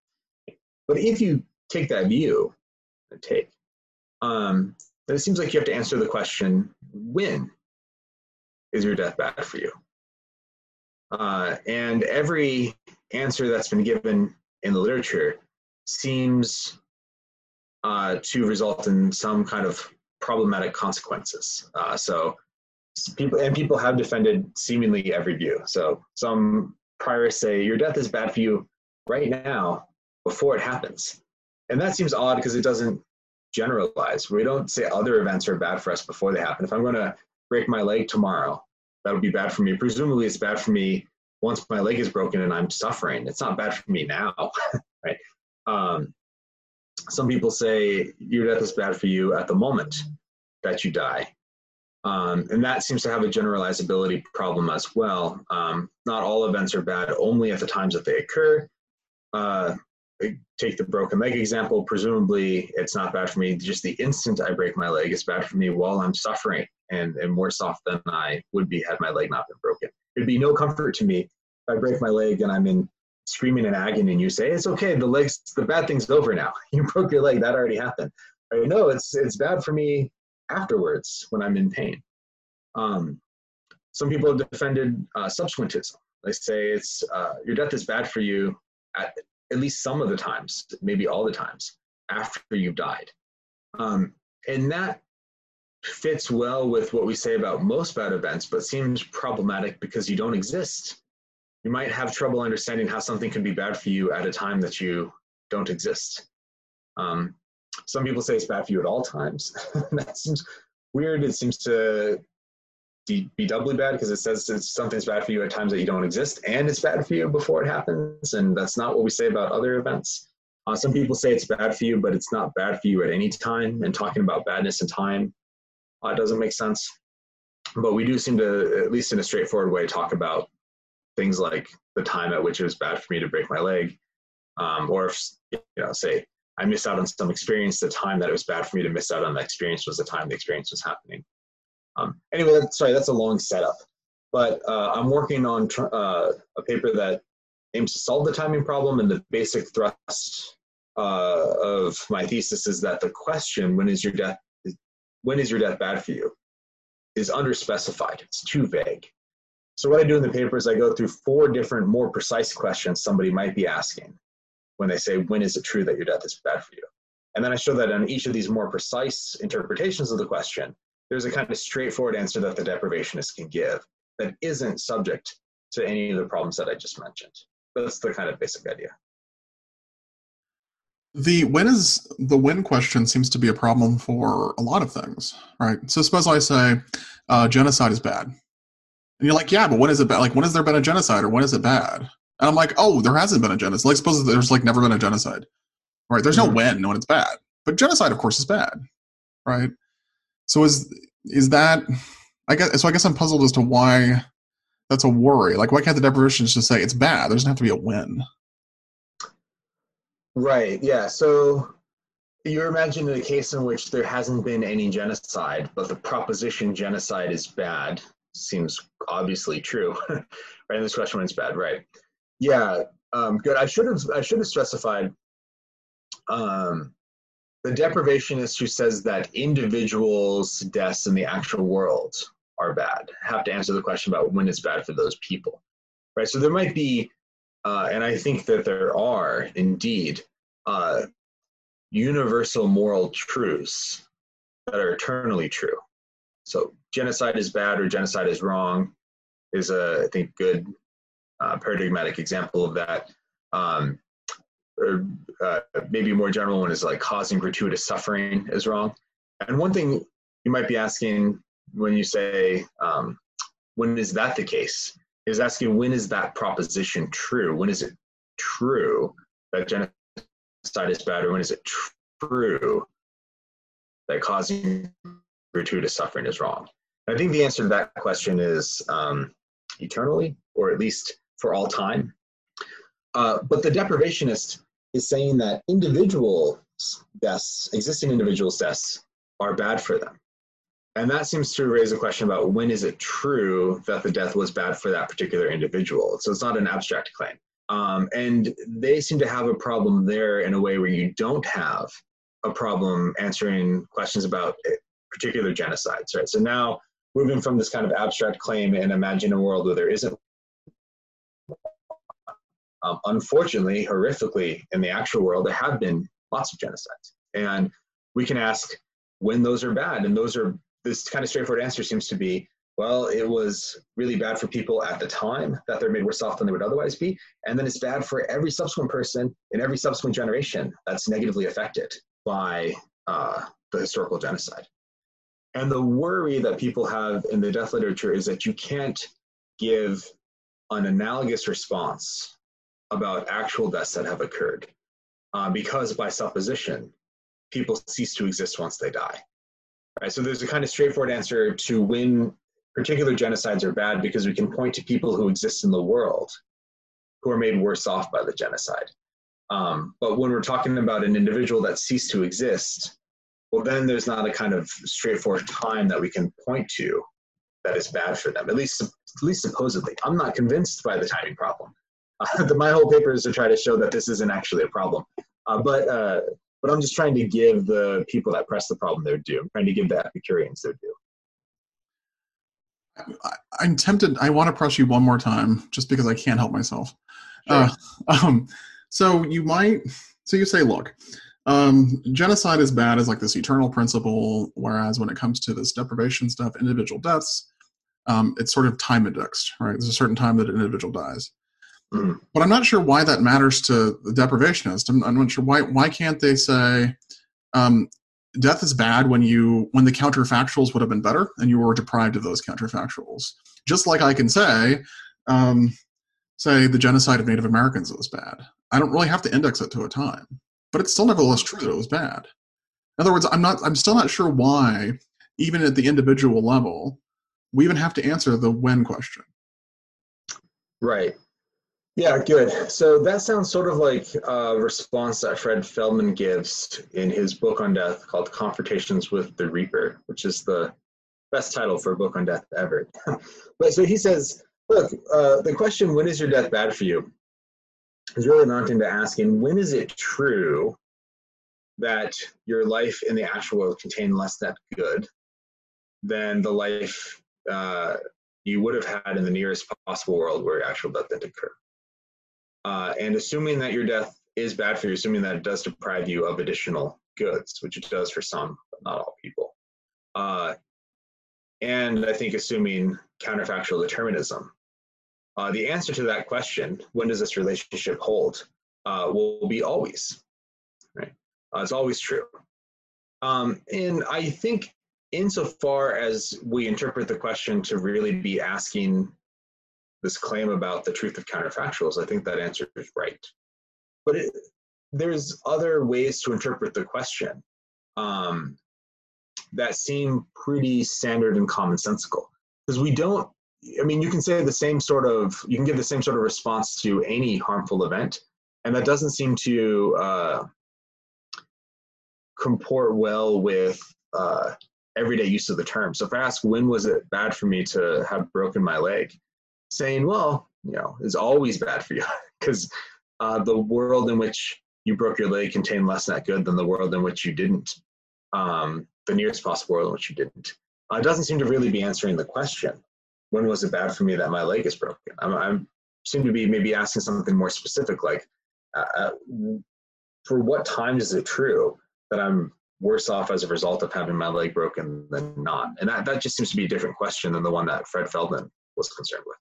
But if you take that view, take, um, it seems like you have to answer the question when is your death bad for you? Uh, and every answer that's been given in the literature seems uh, to result in some kind of problematic consequences. Uh, so people and people have defended seemingly every view. So some priorists say your death is bad for you right now before it happens, and that seems odd because it doesn't generalize. We don't say other events are bad for us before they happen. If I'm going to break my leg tomorrow, that would be bad for me. Presumably, it's bad for me once my leg is broken and I'm suffering. It's not bad for me now, right? Um, some people say your death is bad for you at the moment that you die. Um, and that seems to have a generalizability problem as well. Um, not all events are bad only at the times that they occur. Uh, take the broken leg example. Presumably, it's not bad for me just the instant I break my leg. It's bad for me while I'm suffering and, and worse off than I would be had my leg not been broken. It'd be no comfort to me if I break my leg and I'm in screaming in agony and you say, it's okay, the legs, the bad thing's over now. You broke your leg, that already happened. Right? No, it's, it's bad for me afterwards when I'm in pain. Um, some people have defended uh, subsequentism. They say it's uh, your death is bad for you at, at least some of the times, maybe all the times after you've died. Um, and that fits well with what we say about most bad events, but seems problematic because you don't exist. You might have trouble understanding how something can be bad for you at a time that you don't exist. Um, some people say it's bad for you at all times. that seems weird. It seems to be, doubly bad because it says something's bad for you at times that you don't exist, and it's bad for you before it happens. And that's not what we say about other events. Uh, some people say it's bad for you, but it's not bad for you at any time. And talking about badness in time uh, doesn't make sense. But we do seem to, at least in a straightforward way, talk about things like the time at which it was bad for me to break my leg, um, or if you know, say I missed out on some experience, the time that it was bad for me to miss out on that experience was the time the experience was happening. Um, anyway, sorry, that's a long setup. But uh, I'm working on uh, a paper that aims to solve the timing problem, and the basic thrust uh, of my thesis is that the question, when is your death, when is your death bad for you, is underspecified. It's too vague. So what I do in the paper is I go through four different, more precise questions somebody might be asking when they say, when is it true that your death is bad for you? And then I show that on each of these more precise interpretations of the question, there's a kind of straightforward answer that the deprivationist can give that isn't subject to any of the problems that I just mentioned. That's the kind of basic idea. The when is the when question seems to be a problem for a lot of things, right? So suppose I say uh, genocide is bad, and you're like, yeah, but when is it bad? Like, when has there been a genocide, or when is it bad? And I'm like, oh, there hasn't been a genocide. Like, suppose there's like never been a genocide, right? There's mm-hmm. no when when it's bad, but genocide, of course, is bad, right? So is is that? I guess so. I guess I'm puzzled as to why that's a worry. Like, why can't the deprivationists just say it's bad? There doesn't have to be a win. Right. Yeah. So you're imagining a case in which there hasn't been any genocide, but the proposition genocide is bad seems obviously true. right. And this question when it's bad. Right. Yeah. Um, good. I should have. I should have specified. Um, the deprivationist who says that individuals' deaths in the actual world are bad have to answer the question about when it's bad for those people, right? So there might be uh, and I think that there are indeed uh, universal moral truths that are eternally true. So genocide is bad or genocide is wrong is a I think good uh, paradigmatic example of that. Um, or uh, maybe a more general one is like causing gratuitous suffering is wrong. And one thing you might be asking when you say, um, when is that the case? is asking when is that proposition true? When is it true that genocide is bad, or when is it true that causing gratuitous suffering is wrong? And I think the answer to that question is um, eternally, or at least for all time. Uh, but the deprivationist is saying that individual deaths, existing individuals' deaths, are bad for them. And that seems to raise a question about when is it true that the death was bad for that particular individual? So it's not an abstract claim. Um, and they seem to have a problem there in a way where you don't have a problem answering questions about particular genocides, right? So now moving from this kind of abstract claim and imagine a world where there isn't um, unfortunately, horrifically, in the actual world, there have been lots of genocides. And we can ask when those are bad. And those are, this kind of straightforward answer seems to be, well, it was really bad for people at the time that they're made worse off than they would otherwise be. And then it's bad for every subsequent person in every subsequent generation that's negatively affected by uh, the historical genocide. And the worry that people have in the death literature is that you can't give an analogous response about actual deaths that have occurred uh, because by supposition, people cease to exist once they die. Right? So there's a kind of straightforward answer to when particular genocides are bad because we can point to people who exist in the world who are made worse off by the genocide. Um, but when we're talking about an individual that ceased to exist, well, then there's not a kind of straightforward time that we can point to that is bad for them. At least, at least supposedly. I'm not convinced by the timing problem. Uh, the, my whole paper is to try to show that this isn't actually a problem. Uh, but uh, but I'm just trying to give the people that press the problem their due. I'm trying to give the Epicureans their due. I, am tempted. I want to press you one more time, just because I can't help myself. Sure. Uh, um, so you might. So you say, look, um, genocide is bad as like this eternal principle, whereas when it comes to this deprivation stuff, individual deaths, um, it's sort of time indexed, right? There's a certain time that an individual dies. But I'm not sure why that matters to the deprivationist. I'm, I'm not sure why. Why can't they say um, death is bad when you when the counterfactuals would have been better and you were deprived of those counterfactuals? Just like I can say, um, say the genocide of Native Americans was bad. I don't really have to index it to a time but it's still nevertheless true that it was bad. In other words, I'm not. I'm still not sure why, even at the individual level, we even have to answer the when question. Right. Yeah, good. So that sounds sort of like a response that Fred Feldman gives in his book on death called Confrontations with the Reaper, which is the best title for a book on death ever. but so he says, look, uh, the question, when is your death bad for you? is really amounting to asking when is it true that your life in the actual world contained less that good than the life uh, you would have had in the nearest possible world where actual death didn't occur. Uh, and assuming that your death is bad for you, assuming that it does deprive you of additional goods, which it does for some, but not all people. Uh, and I think assuming counterfactual determinism, uh, the answer to that question, when does this relationship hold, uh, will be always, right? Uh, it's always true. Um, and I think insofar as we interpret the question to really be asking this claim about the truth of counterfactuals, I think that answer is right. But it, there's other ways to interpret the question um, that seem pretty standard and commonsensical because we don't I mean, you can say the same sort of, you can give the same sort of response to any harmful event, and that doesn't seem to uh, comport well with uh, everyday use of the term. So if I ask, when was it bad for me to have broken my leg? Saying, well, you know, is always bad for you because uh, the world in which you broke your leg contained less that good than the world in which you didn't, um, the nearest possible world in which you didn't. Uh, it doesn't seem to really be answering the question when was it bad for me that my leg is broken? I'm, I'm seem to be maybe asking something more specific, like uh, uh, for what time is it true that I'm worse off as a result of having my leg broken than not? And that, that just seems to be a different question than the one that Fred Feldman was concerned with.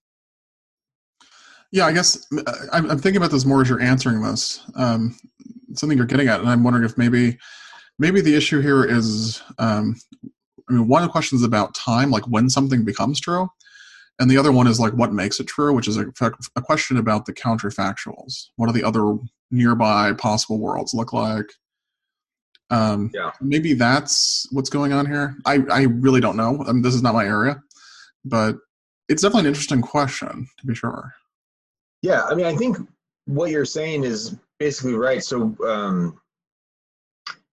Yeah, I guess uh, I'm, I'm thinking about this more as you're answering this. Um, something you're getting at, and I'm wondering if maybe maybe the issue here is um, I mean, one of the questions about time, like when something becomes true, and the other one is like what makes it true which is a, a question about the counterfactuals what do the other nearby possible worlds look like um, yeah. maybe that's what's going on here i, I really don't know I mean, this is not my area but it's definitely an interesting question to be sure yeah i mean i think what you're saying is basically right so um,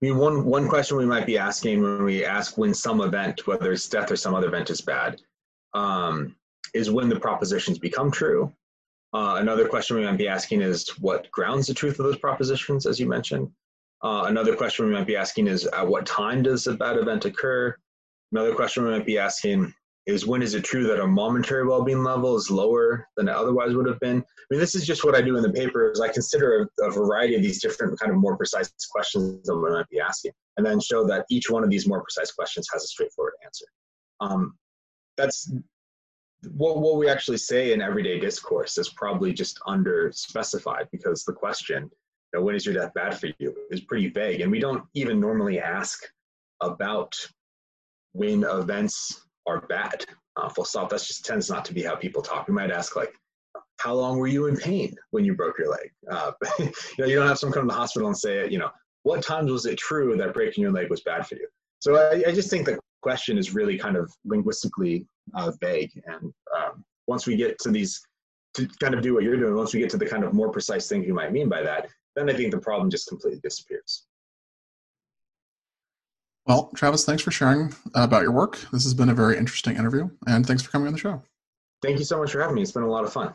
I mean, one one question we might be asking when we ask when some event, whether it's death or some other event, is bad, um, is when the propositions become true. Uh, another question we might be asking is what grounds the truth of those propositions, as you mentioned. Uh, another question we might be asking is at what time does a bad event occur? Another question we might be asking is when is it true that a momentary well-being level is lower than it otherwise would have been? I mean, this is just what I do in the paper is I consider a, a variety of these different kind of more precise questions that we might be asking, and then show that each one of these more precise questions has a straightforward answer. Um, that's what, what we actually say in everyday discourse is probably just under specified because the question, you know, when is your death bad for you, is pretty vague, and we don't even normally ask about when events are bad. Uh, full stop. That just tends not to be how people talk. We might ask like, "How long were you in pain when you broke your leg?" Uh, you know, you don't have someone come to the hospital and say, you know, what times was it true that breaking your leg was bad for you? So I, I just think the question is really kind of linguistically uh, vague. And um, once we get to these, to kind of do what you're doing, once we get to the kind of more precise things you might mean by that, then I think the problem just completely disappears. Well, Travis, thanks for sharing uh, about your work. This has been a very interesting interview, and thanks for coming on the show. Thank you so much for having me. It's been a lot of fun.